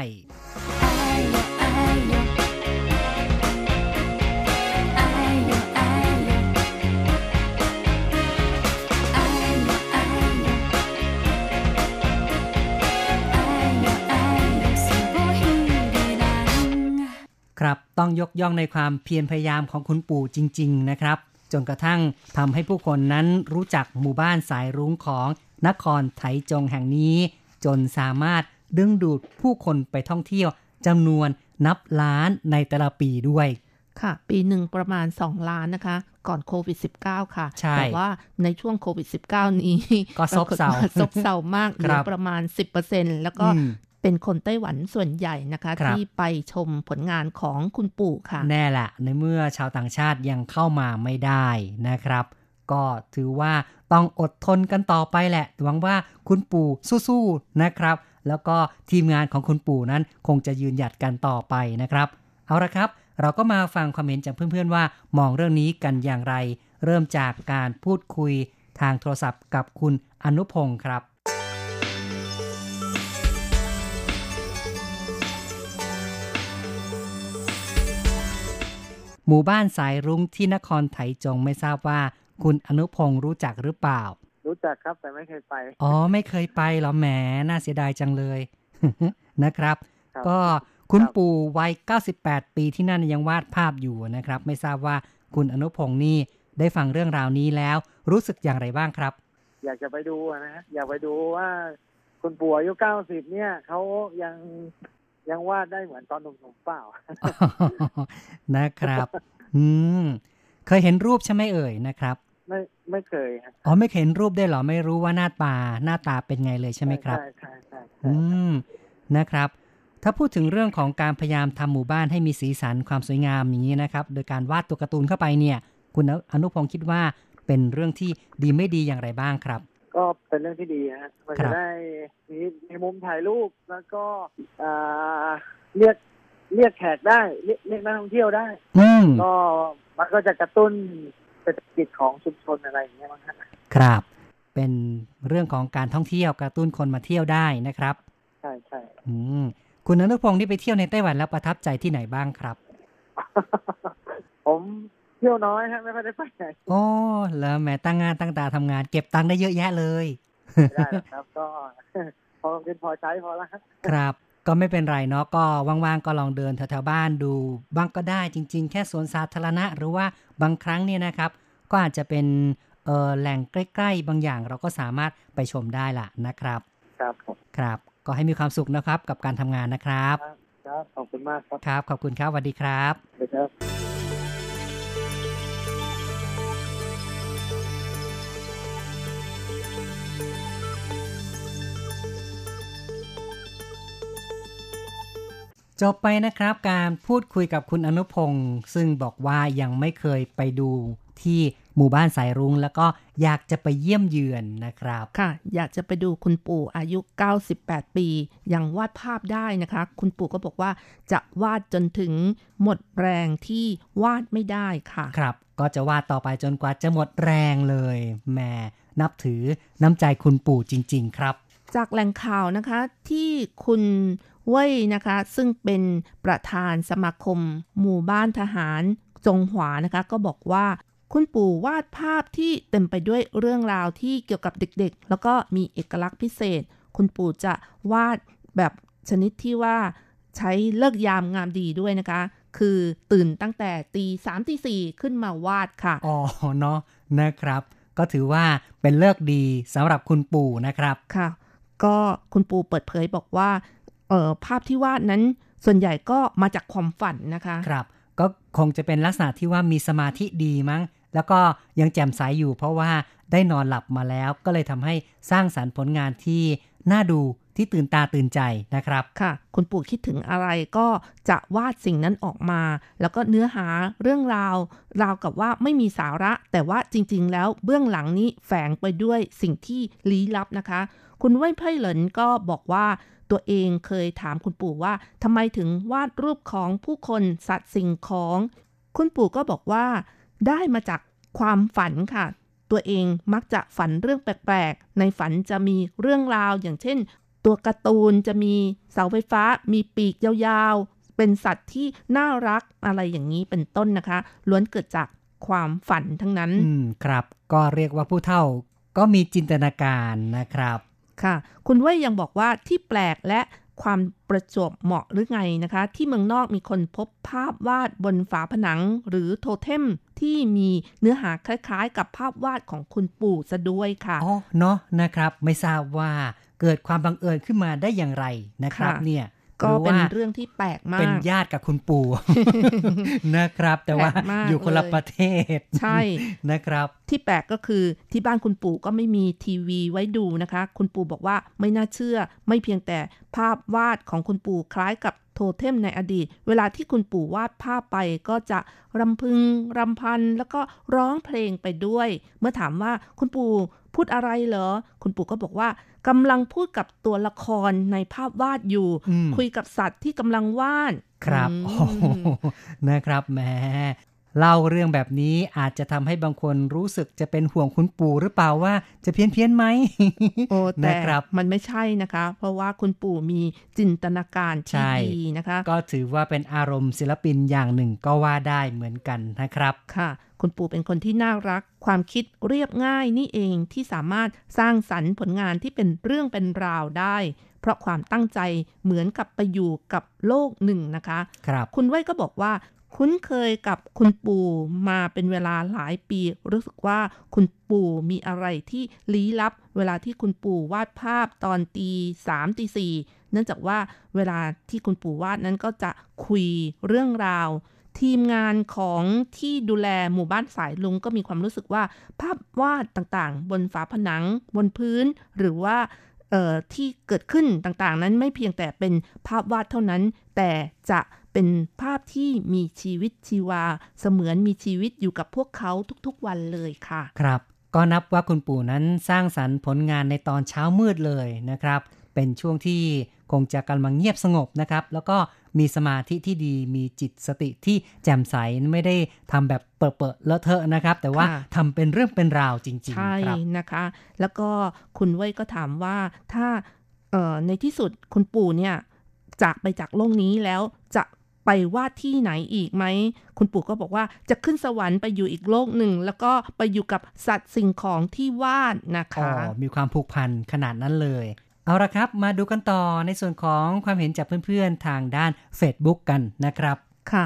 ครับ ต้องยกย่องในความเพียรพยายามของคุณปู่จริง ๆ นะครับ จนกระทั่งทำให้ผู้คนนั้นรู้จักหมู่บ้านสายรุ้งของนครไถจงแห่งนี้ จนสามารถดึงดูดผู้คนไปท่องเที่ยวจำนวนนับล้านในแต่ละปีด้วยค่ะ ปีหนึ่งประมาณ 2 ล้านนะคะ ก่อนโควิด -19 ค่ะใช่แต่ว่าในช่วงโควิด -19 นี้ ก็ซบเซาปรกฏว่ซบเซามากเหลืครัอบประมาณ 10%แล้วก็อืม เป็นคนไต้หวันส่วนใหญ่นะคะที่ไปชมผลงานของคุณปู่ค่ะ แน่แหละในเมื่อชาวต่างชาติยังเข้ามาไม่ได้นะครับ ก็ถือว่าต้องอดทนกันต่อไปแหละหวังว่าคุณปู่สู้ๆนะครับ แล้วก็ทีมงานของคุณปู่นั้นคงจะยืนหยัดกันต่อไปนะครับ เอาละครับ เราก็มาฟังความเห็นจากเพื่อนๆว่ามองเรื่องนี้กันอย่างไร เริ่มจากการพูดคุยทางโทรศัพท์กับคุณอนุพงศ์ครับ หมู่บ้านสายรุ้งที่นครไถจงไม่ทราบว่า คุณอนุพงศ์รู้จักหรือเปล่า รู้จักครับแต่ไม่เคยไป อ๋อไม่เคยไปเหรอแหมน่าเสียดายจังเลย นะครับครับก็คุณครับปู่วัย 98 ปีที่นั่นยังวาดภาพอยู่นะครับ ไม่ทราบว่าคุณอนุพงศ์นี่ได้ฟังเรื่องราวนี้แล้วรู้สึกอย่างไรบ้างครับ อยากจะไปดูอะนะฮะอยากไปดูว่าคุณปู่อายุเก้าสิบเนี่ยเขายัง ยังวาดได้เหมือนตอนหนุ่มๆเปล่า นะครับ อืม เคยเห็นรูปใช่ไหมเอ่ยนะครับ ไม่ไม่เคยฮะอ๋อไม่เคยเห็นรูปได้วยเหรอ ไม่รู้ว่าหน้าตาหน้าตาเป็นไงเลยใช่ไหมครับใช่ใช่ใช่ใช่อืมนะครับ ถ้าพูดถึงเรื่องของการพยายามทำหมู่บ้านให้มีสีสันความสวยงามอย่างนี้นะครับ โดยการวาดตัวการ์ตูนเข้าไปเนี่ย คุณอนุพงศ์คิดว่าเป็นเรื่องที่ดีไม่ดีอย่างไรบ้างครับ ก็เป็นเรื่องที่ดีฮะมันครัจะบได้มีมีมุมถ่ายรูปแล้วก็อ่าเรียกเรียกแขกได้เรียกเรียกนักท่องเที่ยวได้อืมก็มันก็จะกระตุ้นเศรษฐกิจของชุมชนอะไรอย่างเงี้ยมั้งฮะครับ เป็นเรื่องของการท่องเที่ยวกระตุ้นคนมาเที่ยวได้นะครับ ใช่ใช่อืมคุณอนุพงศ์ที่ไปเที่ยวในไต้หวันแล้วประทับใจที่ไหนบ้างครับ ผม เที่ยวน้อยฮะไม่ค่อยได้ไปไหนโอ้แล้วแหม้ตั้งงานตั้งตาทำงาน เก็บตังค์ได้เยอะแยะเลยไม่ได้หรอกครับก็พอเป็นพอใช้พอแล้วฮะครับก็ไม่เป็นไรเนาะก็ว่างๆก็ลองเดินแถวๆบ้านดูบ้างก็ได้จริง ๆ แค่สวนสาธารณะ หรือว่าบางครั้งเนี่ยนะครับ ก็อาจจะเป็นเออแหล่งใกล้ ๆ บางอย่างเราก็สามารถไปชมได้ล่ะนะครับ ครับผมครับ ก็ให้มีความสุขนะครับกับการทำงานนะครับ ครับขอบคุณมากครับครับ ขอบคุณครับสวัสดีครับสวัสดีครับ จบไปนะครับการพูดคุยกับคุณอนุพงศ์ซึ่งบอกว่ายังไม่เคยไปดูที่หมู่บ้านสายรุ้งแล้วก็อยากจะไปเยี่ยมเยือนนะครับ ค่ะ อยากจะไปดูคุณปู่อายุ 98 ปี ยังวาดภาพได้นะคะ คุณปู่ก็บอกว่าจะวาดจนถึงหมดแรงที่วาดไม่ได้ค่ะ ครับ ก็จะวาดต่อไปจนกว่าจะหมดแรงเลยแหม่นับถือน้ำใจคุณปู่จริง ๆ ครับ จากแหล่งข่าวนะคะที่คุณ เว่ยนะคะ ซึ่งเป็นประธานสมาคม หมู่บ้านทหารจงหวานะคะ ก็บอกว่าคุณปู่วาดภาพที่เต็มไปด้วยเรื่องราวที่เกี่ยวกับเด็กๆ แล้วก็มีเอกลักษณ์พิเศษ คุณปู่จะวาดแบบชนิดที่ว่าใช้เลิกยามงามดีด้วยนะคะ คือตื่นตั้งแต่ตีสามตีสี่ขึ้นมาวาดค่ะ อ๋อ เนาะนะครับ ก็ถือว่าเป็นเลิกษ์ดีสำหรับคุณปู่นะครับ ค่ะ ก็คุณปูเปิดเผยบอกว่าเอ่อ ภาพที่วาดนั้นส่วนใหญ่ก็มาจากความฝันนะคะครับ ก็คงจะเป็นลักษณะที่ว่ามีสมาธิดีมั้ง แล้วก็ยังแจ่มใสอยู่ เพราะว่าได้นอนหลับมาแล้ว ก็เลยทำให้สร้างสรรค์ผลงานที่น่าดูที่ตื่นตาตื่นใจนะครับค่ะ คุณปู่คิดถึงอะไรก็จะวาดสิ่งนั้นออกมา แล้วก็เนื้อหาเรื่องราว ราวกับว่าไม่มีสาระ แต่ว่าจริง ๆ แล้วเบื้องหลังนี้แฝงไปด้วยสิ่งที่ลี้ลับนะคะ คุณเว่ยไพ่เหลินก็บอกว่า ตัวเองเคยถามคุณปู่ว่าทำไมถึงวาดรูปของผู้คนสัตว์สิ่งของ คุณปู่ก็บอกว่า ได้มาจากความฝันค่ะ ตัวเองมักจะฝันเรื่องแปลกๆ ในฝันจะมีเรื่องราวอย่างเช่น ตัวการ์ตูนจะมีเสาไฟฟ้า มีปีกยาวๆ เป็นสัตว์ที่น่ารักอะไรอย่างนี้เป็นต้นนะคะ ล้วนเกิดจากความฝันทั้งนั้น อืมครับ ก็เรียกว่าผู้เฒ่าก็มีจินตนาการนะครับ ค่ะ คุณเว่ยยังบอกว่าที่แปลกและความประจวบเหมาะหรือไงนะคะ ที่เมืองนอกมีคนพบภาพวาดบนฝาผนังหรือโทเทมที่มีเนื้อหาคล้ายๆ กับภาพวาดของคุณปู่ซะด้วยค่ะอ๋อเนาะนะครับไม่ทราบว่าเกิดความบังเอิญขึ้นมาได้อย่างไรนะครับค่ะเนี่ยก็เป็นเรื่องที่แปลกมาก เป็นญาติกับคุณปู่นะครับ แต่ว่าอยู่คนละประเทศใช่นะครับ ที่แปลกก็คือที่บ้านคุณปู่ก็ไม่มีทีวีไว้ดูนะคะ คุณปู่บอกว่าไม่น่าเชื่อ ไม่เพียงแต่ภาพวาดของคุณปู่คล้ายกับโทเทมในอดีต เวลาที่คุณปู่วาดภาพไปก็จะรำพึงรำพัน แล้วก็ร้องเพลงไปด้วย เมื่อถามว่าคุณปู่พูดอะไรเหรอ คุณปู่ก็บอกว่ากำลังพูดกับตัวละครในภาพวาดอยู่ คุยกับสัตว์ที่กำลังวาดครับโอ้นะครับแหม เล่าเรื่องแบบนี้อาจจะทำให้บางคนรู้สึกจะเป็นห่วงคุณปู่หรือเปล่าว่าจะเพี้ยนเพี้ยนไหมโอ้แต่มันไม่ใช่นะคะ เพราะว่าคุณปู่มีจินตนาการที่ดีนะคะ ก็ถือว่าเป็นอารมณ์ศิลปินอย่างหนึ่งก็ว่าได้เหมือนกันนะครับค่ะ คุณปู่เป็นคนที่น่ารัก ความคิดเรียบง่ายนี่เองที่สามารถสร้างสรรค์ผลงานที่เป็นเรื่องเป็นราวได้เพราะความตั้งใจเหมือนกับไปอยู่กับโลกหนึ่งนะคะ ครับ คุณไว้ก็บอกว่า คุ้นเคยกับคุณปู่มาเป็นเวลาหลายปี รู้สึกว่าคุณปู่มีอะไรที่ลี้ลับ เวลาที่คุณปู่วาดภาพตอนตีสามตีสี่เนื่องจากว่าเวลาที่คุณปู่วาดนั้นก็จะคุยเรื่องราว ทีมงานของที่ดูแลหมู่บ้านสายลุงก็มีความรู้สึกว่า ภาพวาดต่างๆ บนฝาผนัง บนพื้น หรือว่าที่เกิดขึ้นต่างๆ นั้นไม่เพียงแต่เป็นภาพวาดเท่านั้น แต่จะ เป็นภาพที่มีชีวิตชีวา เสมือนมีชีวิตอยู่กับพวกเขาทุกๆวันเลยค่ะ ครับ ก็นับว่าคุณปู่นั้นสร้างสรรค์ผลงานในตอนเช้ามืดเลยนะครับ เป็นช่วงที่คงจะกำลังเงียบสงบนะครับ แล้วก็มีสมาธิที่ดีมีจิตสติที่แจ่มใสไม่ได้ทำแบบเปิดเปเลอะเทอะนะครับ แต่ว่าทำเป็นเรื่องเป็นราวจริง ๆ ใช่นะคะ แล้วก็คุณเว้ยก็ถามว่าถ้าในที่สุดคุณปู่เนี่ยจากไปจากโลกนี้แล้วจะ ไปวาดที่ไหนอีกไหม คุณปู่ก็บอกว่าจะขึ้นสวรรค์ไปอยู่อีกโลกหนึ่ง แล้วก็ไปอยู่กับสัตว์สิ่งของที่วาดนะคะอ๋อมีความผูกพันขนาดนั้นเลย เอาละครับ มาดูกันต่อในส่วนของความเห็นจากเพื่อนๆทางด้าน Facebook กันนะครับ ค่ะ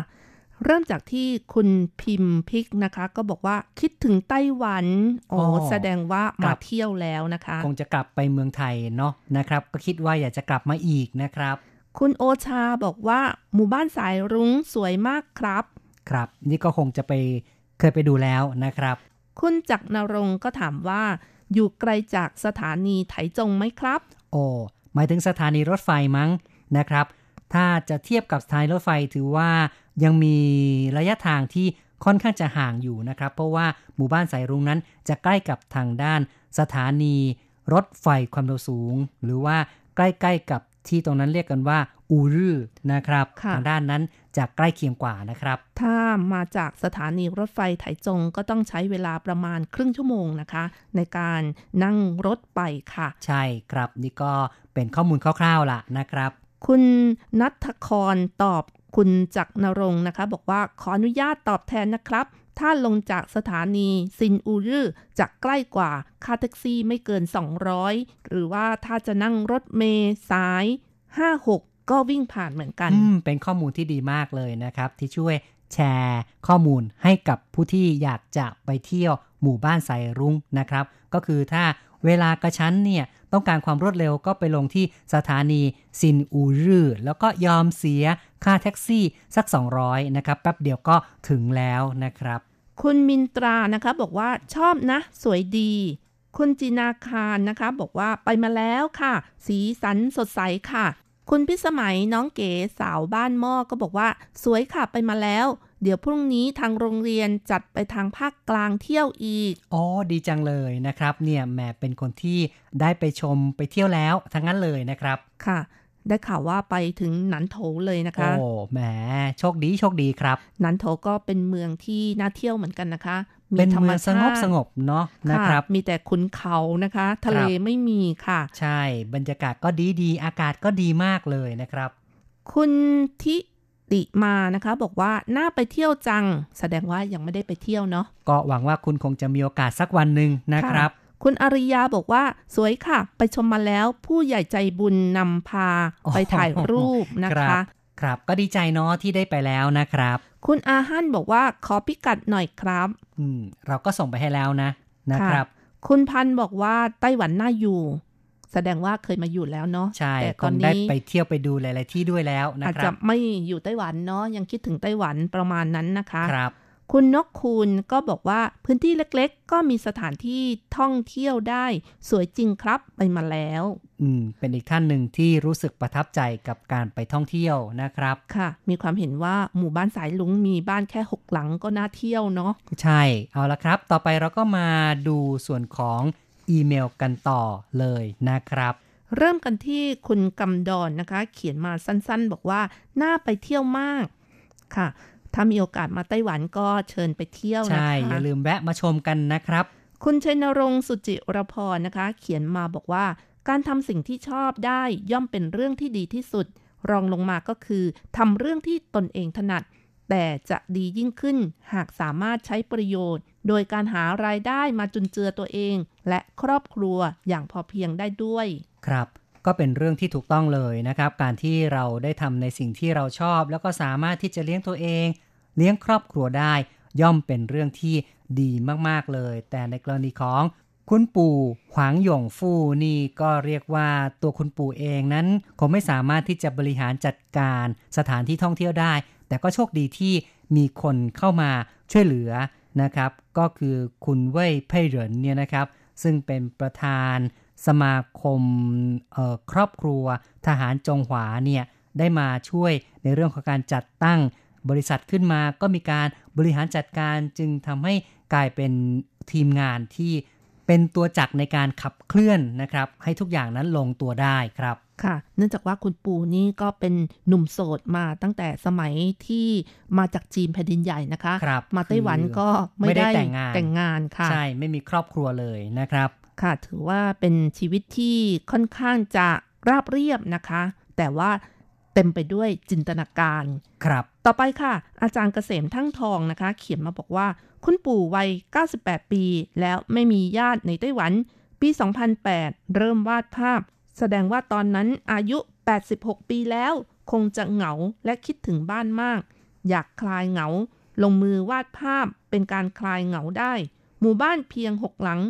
เริ่มจากที่คุณพิมพิกนะคะ ก็บอกว่าคิดถึงไต้หวัน โอ้แสดงว่ามาเที่ยวแล้วนะคะ คงจะกลับไปเมืองไทยเนาะนะครับ ก็คิดว่าอยากจะกลับมาอีกนะครับ คุณโอชาบอกว่าหมู่บ้านสายรุ้งสวยมากครับ ครับ นี่ก็คงจะไปเคยไปดูแล้วนะครับ คุณจักนรงก็ถามว่า อยู่ไกลจากสถานีไถจงไหมครับ โอ้หมายถึงสถานีรถไฟมั้งนะครับ ถ้าจะเทียบกับสถานีรถไฟถือว่ายังมีระยะทางที่ค่อนข้างจะห่างอยู่นะครับ เพราะว่าหมู่บ้านสายรุ้งนั้นจะใกล้กับทางด้านสถานีรถไฟความเร็วสูง หรือว่าใกล้ๆกับ ที่ตรงนั้นเรียกกันว่าอูรื้อนะครับทางด้านนั้นจะใกล้เคียงกว่านะครับ ถ้ามาจากสถานีรถไฟไถจงก็ต้องใช้เวลาประมาณครึ่งชั่วโมงนะคะ ในการนั่งรถไปค่ะ ใช่ครับนี่ก็เป็นข้อมูลคร่าวๆล่ะนะครับ คุณนัทครตอบคุณจักนรงนะคะ บอกว่าขออนุญาตตอบแทนนะครับ ถ้าลงจากสถานีซินอูรื์จะใกล้กว่าค่าแท็กซี่ไม่เกิน 200 หรือว่าถ้าจะนั่งรถเมล์สาย 56 ก็วิ่งผ่านเหมือนกัน เป็นข้อมูลที่ดีมากเลยนะครับ ที่ช่วยแชร์ข้อมูลให้กับผู้ที่อยากจะไปเที่ยวหมู่บ้านสายรุ้งนะครับ ก็คือถ้าเวลากระชั้นเนี่ยต้องการความรวดเร็วก็ไปลงที่สถานีซินอูรื์แล้วก็ยอมเสียค่าแท็กซี่สัก 200 นะครับ แป๊บเดียวก็ถึงแล้วนะครับ คุณมินตรานะคะบอกว่าชอบนะ สวยดี คุณจินาคารนะคะ บอกว่าไปมาแล้วค่ะ สีสันสดใสค่ะ คุณพิสมัยน้องเก๋สาวบ้านหม้อก็บอกว่า สวยค่ะไปมาแล้ว เดี๋ยวพรุ่งนี้ทางโรงเรียนจัดไปทางภาคกลางเที่ยวอีก อ๋อ ดีจังเลยนะครับ เนี่ยแหมเป็นคนที่ได้ไปชมไปเที่ยวแล้วทั้งนั้นเลยนะครับค่ะ ได้ข่าวว่าไปถึงหนันโถเลยนะคะ โอ้แหมโชคดีโชคดีครับหนันโถก็เป็นเมืองที่น่าเที่ยวเหมือนกันนะคะเป็นเมืองสงบสงบเนาะนะครับ มีแต่ขุนเขานะคะ ทะเลไม่มีค่ะ ใช่บรรยากาศก็ดีดีอากาศก็ดีมากเลยนะครับ คุณทิติมานะคะ บอกว่าน่าไปเที่ยวจัง แสดงว่ายังไม่ได้ไปเที่ยวเนาะก็หวังว่าคุณคงจะมีโอกาสสักวันหนึ่งนะครับ คุณอริยาบอกว่าสวยค่ะ ไปชมมาแล้วผู้ใหญ่ใจบุญนำพาไปถ่ายรูปนะคะ ครับก็ดีใจเนาะที่ได้ไปแล้วนะครับ คุณอาฮั่นบอกว่าขอพิกัดหน่อยครับ อืม เราก็ส่งไปให้แล้วนะนะครับ คุณพันบอกว่าไต้หวันน่าอยู่ แสดงว่าเคยมาอยู่แล้วเนาะใช่แต่คตอนงได้นี้ไปเที่ยวไปดูหลาย ๆ ที่ด้วยแล้วนะอาจครัจะบไม่อยู่ไต้หวันเนาะยังคิดถึงไต้หวันประมาณนั้นนะคะครับ คุณนกคูณก็บอกว่าพื้นที่เล็กๆ ก็มีสถานที่ท่องเที่ยวได้ สวยจริงครับไปมาแล้ว อืม เป็นอีกท่านหนึ่งที่รู้สึกประทับใจกับการไปท่องเที่ยวนะครับ ค่ะ มีความเห็นว่าหมู่บ้านสายลุงมีบ้านแค่หกหลังก็น่าเที่ยวเนาะใช่ เอาละครับ ต่อไปเราก็มาดูส่วนของอีเมลกันต่อเลยนะครับเริ่มกันที่คุณกำดอนนะคะ เขียนมาสั้นๆ บอกว่า น่าไปเที่ยวมากค่ะ ถ้ามีโอกาสมาไต้หวันก็เชิญไปเที่ยวนะคะ ใช่ อย่าลืมแวะมาชมกันนะครับ คุณชัยนรงค์สุจิรพรนะคะ เขียนมาบอกว่า การทำสิ่งที่ชอบได้ย่อมเป็นเรื่องที่ดีที่สุด รองลงมาก็คือทำเรื่องที่ตนเองถนัด แต่จะดียิ่งขึ้น หากสามารถใช้ประโยชน์ โดยการหารายได้มาจุนเจือตัวเอง และครอบครัวอย่างพอเพียงได้ด้วย ครับก็เป็นเรื่องที่ถูกต้องเลยนะครับ การที่เราได้ทำในสิ่งที่เราชอบ แล้วก็สามารถที่จะเลี้ยงตัวเอง เลี้ยงครอบครัวได้ย่อมเป็นเรื่องที่ดีมากๆเลย แต่ในกรณีของคุณปู่หวางหยงฟู่นี่ก็เรียกว่าตัวคุณปู่เองนั้น คงไม่สามารถที่จะบริหารจัดการสถานที่ท่องเที่ยวได้ แต่ก็โชคดีที่มีคนเข้ามาช่วยเหลือนะครับ ก็คือคุณเว่ยเพ่ยเหรินเนี่ยนะครับ ซึ่งเป็นประธานสมาคมครอบครัว ทหารจงหวาเนี่ยได้มาช่วยในเรื่องของการจัดตั้ง บริษัทขึ้นมาก็มีการบริหารจัดการจึงทำให้กลายเป็นทีมงานที่เป็นตัวจักรในการขับเคลื่อนนะครับ ให้ทุกอย่างนั้นลงตัวได้ครับค่ะ เนื่องจากว่าคุณปู่นี่ก็เป็นหนุ่มโสดมาตั้งแต่สมัยที่มาจากจีนแผ่นดินใหญ่นะคะครับมาไต้หวันก็ไม่ไม่ได้ได้แต่งงานแต่งงานค่ะ ใช่ไม่มีครอบครัวเลยนะครับ ค่ะ ถือว่าเป็นชีวิตที่ค่อนข้างจะราบเรียบนะคะ แต่ว่า เต็มไปด้วยจินตนาการ ครับ ต่อไปค่ะ อาจารย์เกษมทั้งทองนะคะ เขียนมาบอกว่า คุณปู่วัย 98 ปี แล้วไม่มีญาติในไต้หวัน ปี 2008 เริ่มวาดภาพ แสดงว่าตอนนั้นอายุ 86 ปีแล้ว คงจะเหงาและคิดถึงบ้านมาก อยากคลายเหงา ลงมือวาดภาพเป็นการคลายเหงาได้ หมู่บ้านเพียงหกหลัง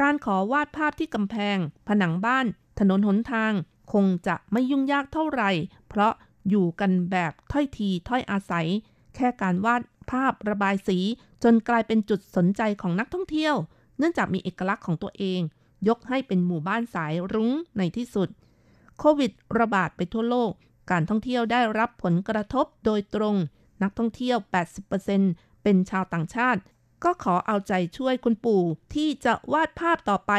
การขอวาดภาพที่กำแพง ผนังบ้าน ถนนหนทาง คงจะไม่ยุ่งยากเท่าไหร่ เพราะอยู่กันแบบถ้อยทีถ้อยอาศัย แค่การวาดภาพระบายสีจนกลายเป็นจุดสนใจของนักท่องเที่ยว เนื่องจากมีเอกลักษณ์ของตัวเอง ยกให้เป็นหมู่บ้านสายรุ้งในที่สุด โควิดระบาดไปทั่วโลก การท่องเที่ยวได้รับผลกระทบโดยตรง นักท่องเที่ยว 80%เป็นชาวต่างชาติ ก็ขอเอาใจช่วยคุณปู่ที่จะวาดภาพต่อไป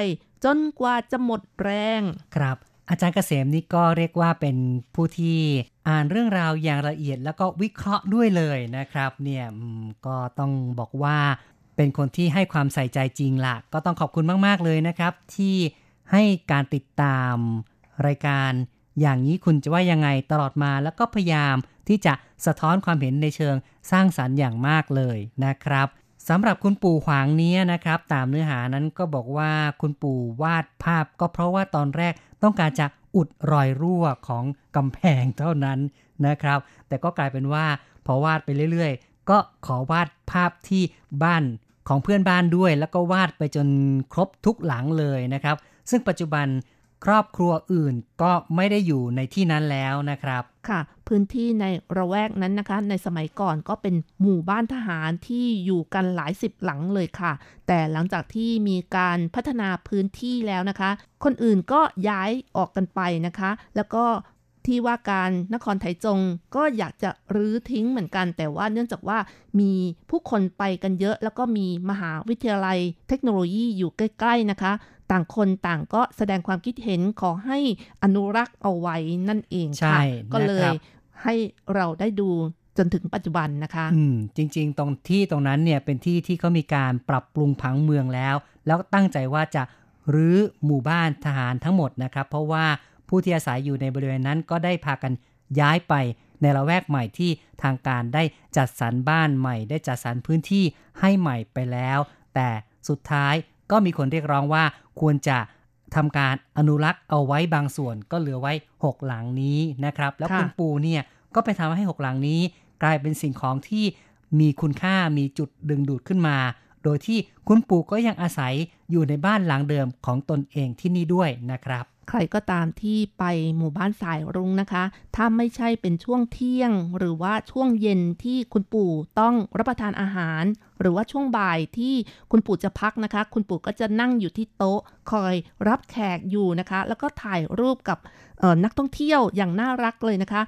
จนกว่าจะหมดแรง ครับ อาจารย์เกษมนี่ก็เรียกว่าเป็นผู้ที่อ่านเรื่องราวอย่างละเอียด แล้วก็วิเคราะห์ด้วยเลยนะครับ เนี่ยก็ต้องบอกว่าเป็นคนที่ให้ความใส่ใจจริงละก็ต้องขอบคุณมาก ๆ เลยนะครับ ที่ให้การติดตามรายการ อย่างนี้คุณจะว่ายังไงตลอดมาแล้วก็พยายามที่จะสะท้อนความเห็นในเชิงสร้างสรรค์อย่างมากเลยนะครับสำหรับคุณปู่ขวางเนี้ยนะครับ ตามเนื้อหานั้นก็บอกว่าคุณปู่วาดภาพ ก็เพราะว่าตอนแรก ต้องการจะอุดรอยรั่วของกำแพงเท่านั้นนะครับ แต่ก็กลายเป็นว่าพอวาดไปเรื่อยๆ ก็ขอวาดภาพที่บ้านของเพื่อนบ้านด้วย แล้วก็วาดไปจนครบทุกหลังเลยนะครับ ซึ่งปัจจุบัน ครอบครัวอื่นก็ไม่ได้อยู่ในที่นั้นแล้วนะครับ ค่ะ พื้นที่ในระแวกนั้นนะคะ ในสมัยก่อนก็เป็นหมู่บ้านทหารที่อยู่กันหลายสิบหลังเลยค่ะ แต่หลังจากที่มีการพัฒนาพื้นที่แล้วนะคะ คนอื่นก็ย้ายออกกันไปนะคะ แล้วก็ ที่ว่าการนครไถจงก็อยากจะรื้อทิ้งเหมือนกัน แต่ว่าเนื่องจากว่ามีผู้คนไปกันเยอะ แล้วก็มีมหาวิทยาลัยเทคโนโลยีอยู่ใกล้ ๆ นะคะ ต่างคนต่างก็แสดงความคิดเห็นขอให้อนุรักษ์เอาไว้นั่นเองใช่ค่ะก็เลนะครัยบให้เราได้ดูจนถึงปัจจุบันนะคะ อืม จริง ๆ ตรงที่ตรงนั้นเนี่ยเป็นที่ที่เขามีการปรับปรุงผังเมืองแล้ว แล้วตั้งใจว่าจะรื้อหมู่บ้านทหารทั้งหมดนะครับ เพราะว่า ผู้ที่อาศัยอยู่ในบริเวณนั้นก็ได้พากันย้ายไปในละแวกใหม่ที่ทางการได้จัดสรรบ้านใหม่ ได้จัดสรรพื้นที่ให้ใหม่ไปแล้ว แต่สุดท้ายก็มีคนเรียกร้องว่าควรจะทำการอนุรักษ์เอาไว้บางส่วนก็เหลือไว้ 6 หลังนี้นะครับ แล้วคุณปูเนี่ยก็ไปทำให้ 6 หลังนี้ กลายเป็นสิ่งของที่มีคุณค่ามีจุดดึงดูดขึ้นมา โดยที่คุณปู่ก็ยังอาศัยอยู่ในบ้านหลังเดิมของตนเองที่นี่ด้วยนะครับ ใครก็ตามที่ไปหมู่บ้านสายรุ้งนะคะ ถ้าไม่ใช่เป็นช่วงเที่ยง หรือว่าช่วงเย็นที่คุณปู่ต้องรับประทานอาหาร หรือว่าช่วงบ่ายที่คุณปู่จะพักนะคะ คุณปู่ก็จะนั่งอยู่ที่โต๊ะ คอยรับแขกอยู่นะคะ แล้วก็ถ่ายรูปกับนักท่องเที่ยวอย่างน่ารักเลยนะคะ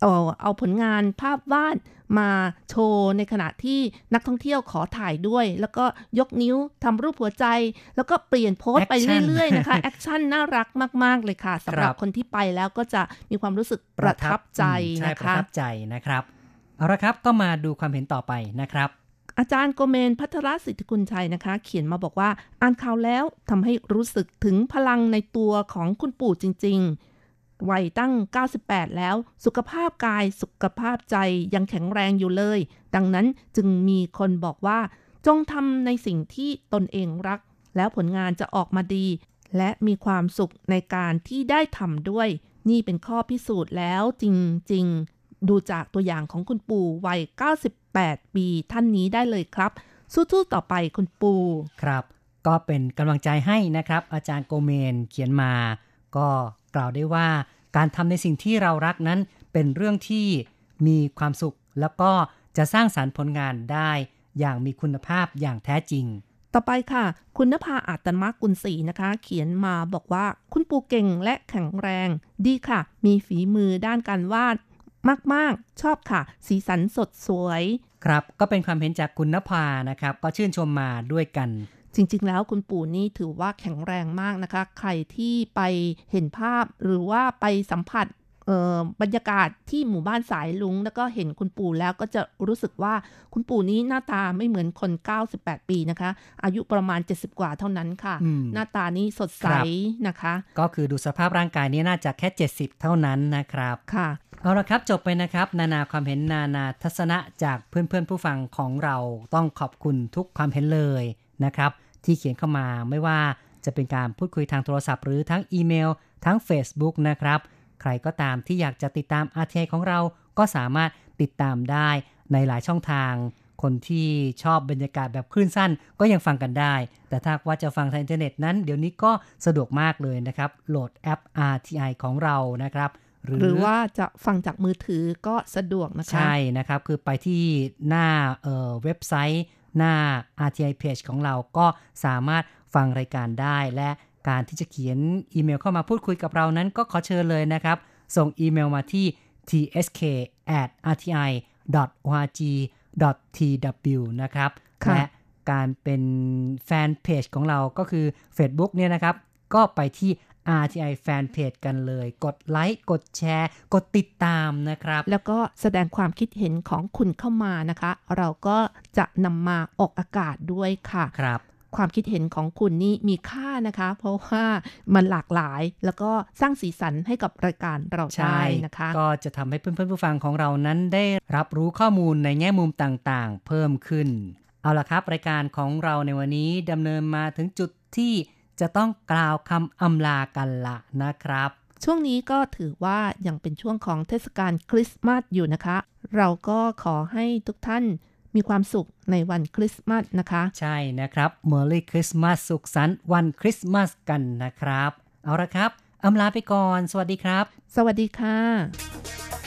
เอาเอาผลงานภาพวาด มาโชว์ในขณะที่นักท่องเที่ยวขอถ่ายด้วย แล้วก็ยกนิ้วทำรูปหัวใจ แล้วก็เปลี่ยน pose ไปเรื่อยๆนะคะ action น่ารักมาก ๆ เลยค่ะสำหรับคนที่ไปแล้วก็จะมีความรู้สึกประทับใจนะคะประทับใจนะครับเอาละครับก็มาดูความเห็นต่อไปนะครับอาจารย์โกเมนพัทรสิทธิกุลชัยนะคะ เขียนมาบอกว่าอ่านข่าวแล้วทำให้รู้สึกถึงพลังในตัวของคุณปู่จริง ๆ วัยตั้ง 98 แล้ว สุขภาพกายสุขภาพใจยังแข็งแรงอยู่เลย ดังนั้นจึงมีคนบอกว่า จงทำในสิ่งที่ตนเองรัก แล้วผลงานจะออกมาดี และมีความสุขในการที่ได้ทำด้วย นี่เป็นข้อพิสูจน์แล้วจริง ๆ ดูจากตัวอย่างของคุณปู่วัย 98 ปีท่านนี้ได้เลยครับ สู้ๆต่อไปคุณปู่ครับ ก็เป็นกำลังใจให้นะครับ อาจารย์โกเมนเขียนมา ก็กล่าวได้ว่าการทำในสิ่งที่เรารักนั้นเป็นเรื่องที่มีความสุข แล้วก็จะสร้างสารรค์ผลงานได้อย่างมีคุณภาพอย่างแท้จริง ต่อไปค่ะ คุณนภาอาตมกุลศรีนะคะ เขียนมาบอกว่าคุณปูเก่งและแข็งแรง ดีค่ะ มีฝีมือด้านการวาดมาก ๆ ชอบค่ะ สีสันสดสวย ครับ ก็เป็นความเห็นจากคุณนภานะครับ ก็ชื่นชมมาด้วยกัน จริงๆ แล้วคุณปู่นี่ถือว่าแข็งแรงมากนะคะ ใครที่ไปเห็นภาพหรือว่าไปสัมผัสบรรยากาศที่หมู่บ้านสายลุง แล้วก็เห็นคุณปู่แล้วก็จะรู้สึกว่าคุณปู่นี้หน้าตาไม่เหมือนคน 98 ปีนะคะ อายุประมาณ 70 กว่าเท่านั้นค่ะ หน้าตานี้สดใสนะคะ ก็คือดูสภาพร่างกายนี้น่าจะแค่ 70 เท่านั้นนะครับค่ะเอาละครับจบไปนะครับ นานาความเห็นนานาทัศนะจากเพื่อนๆผู้ฟังของเราต้องขอบคุณทุกความเห็นเลยนะครับ ที่เขียนเข้ามาไม่ว่าจะเป็นการพูดคุยทางโทรศัพท์หรือทั้งอีเมล ทั้ง Facebook นะครับ ใครก็ตามที่อยากจะติดตาม RTI ของเราก็สามารถติดตามได้ในหลายช่องทาง คนที่ชอบบรรยากาศแบบคลื่นสั้นก็ยังฟังกันได้ แต่ถ้าว่าจะฟังทางอินเทอร์เน็ตนั้น เดี๋ยวนี้ก็สะดวกมากเลยนะครับ โหลดแอป RTI ของเรานะครับหรือหรือว่าจะฟังจากมือถือก็สะดวกนะคะ ใช่นะครับ คือไปที่หน้าเว็บไซต์ หน้า RTI Page ของเราก็สามารถฟังรายการได้ และการที่จะเขียนอีเมลเข้ามาพูดคุยกับเรานั้นก็ขอเชิญเลยนะครับ ส่งอีเมลมาที่ tsk at rti org tw นะครับ และการเป็นแฟนเพจของเราก็คือ Facebook เนี่ยนะครับ ก็ไปที่ RTI Fanpage กันเลย กดไลค์ กดแชร์ กดติดตามนะครับ แล้วก็แสดงความคิดเห็นของคุณเข้ามานะคะ เราก็จะนำมาออกอากาศด้วยค่ะ ครับความคิดเห็นของคุณนี่มีค่านะคะ เพราะว่ามันหลากหลายแล้วก็สร้างสีสันให้กับรายการเราได้นะคะ ก็จะทำให้เพื่อนๆผู้ฟังของเรานั้นได้รับรู้ข้อมูลในแง่มุมต่างๆ เพิ่มขึ้น เอาละครับ รายการของเราในวันนี้ดำเนินมาถึงจุดที่ จะต้องกล่าวคำอำลากันละนะครับ ช่วงนี้ก็ถือว่ายังเป็นช่วงของเทศกาลคริสต์มาสอยู่นะคะ เราก็ขอให้ทุกท่านมีความสุขในวันคริสต์มาสนะคะ ใช่นะครับเมอร์รี่คริสต์มาสสุขสันต์วันคริสต์มาสกันนะครับ เอาละครับอำลาไปก่อน สวัสดีครับ สวัสดีค่ะ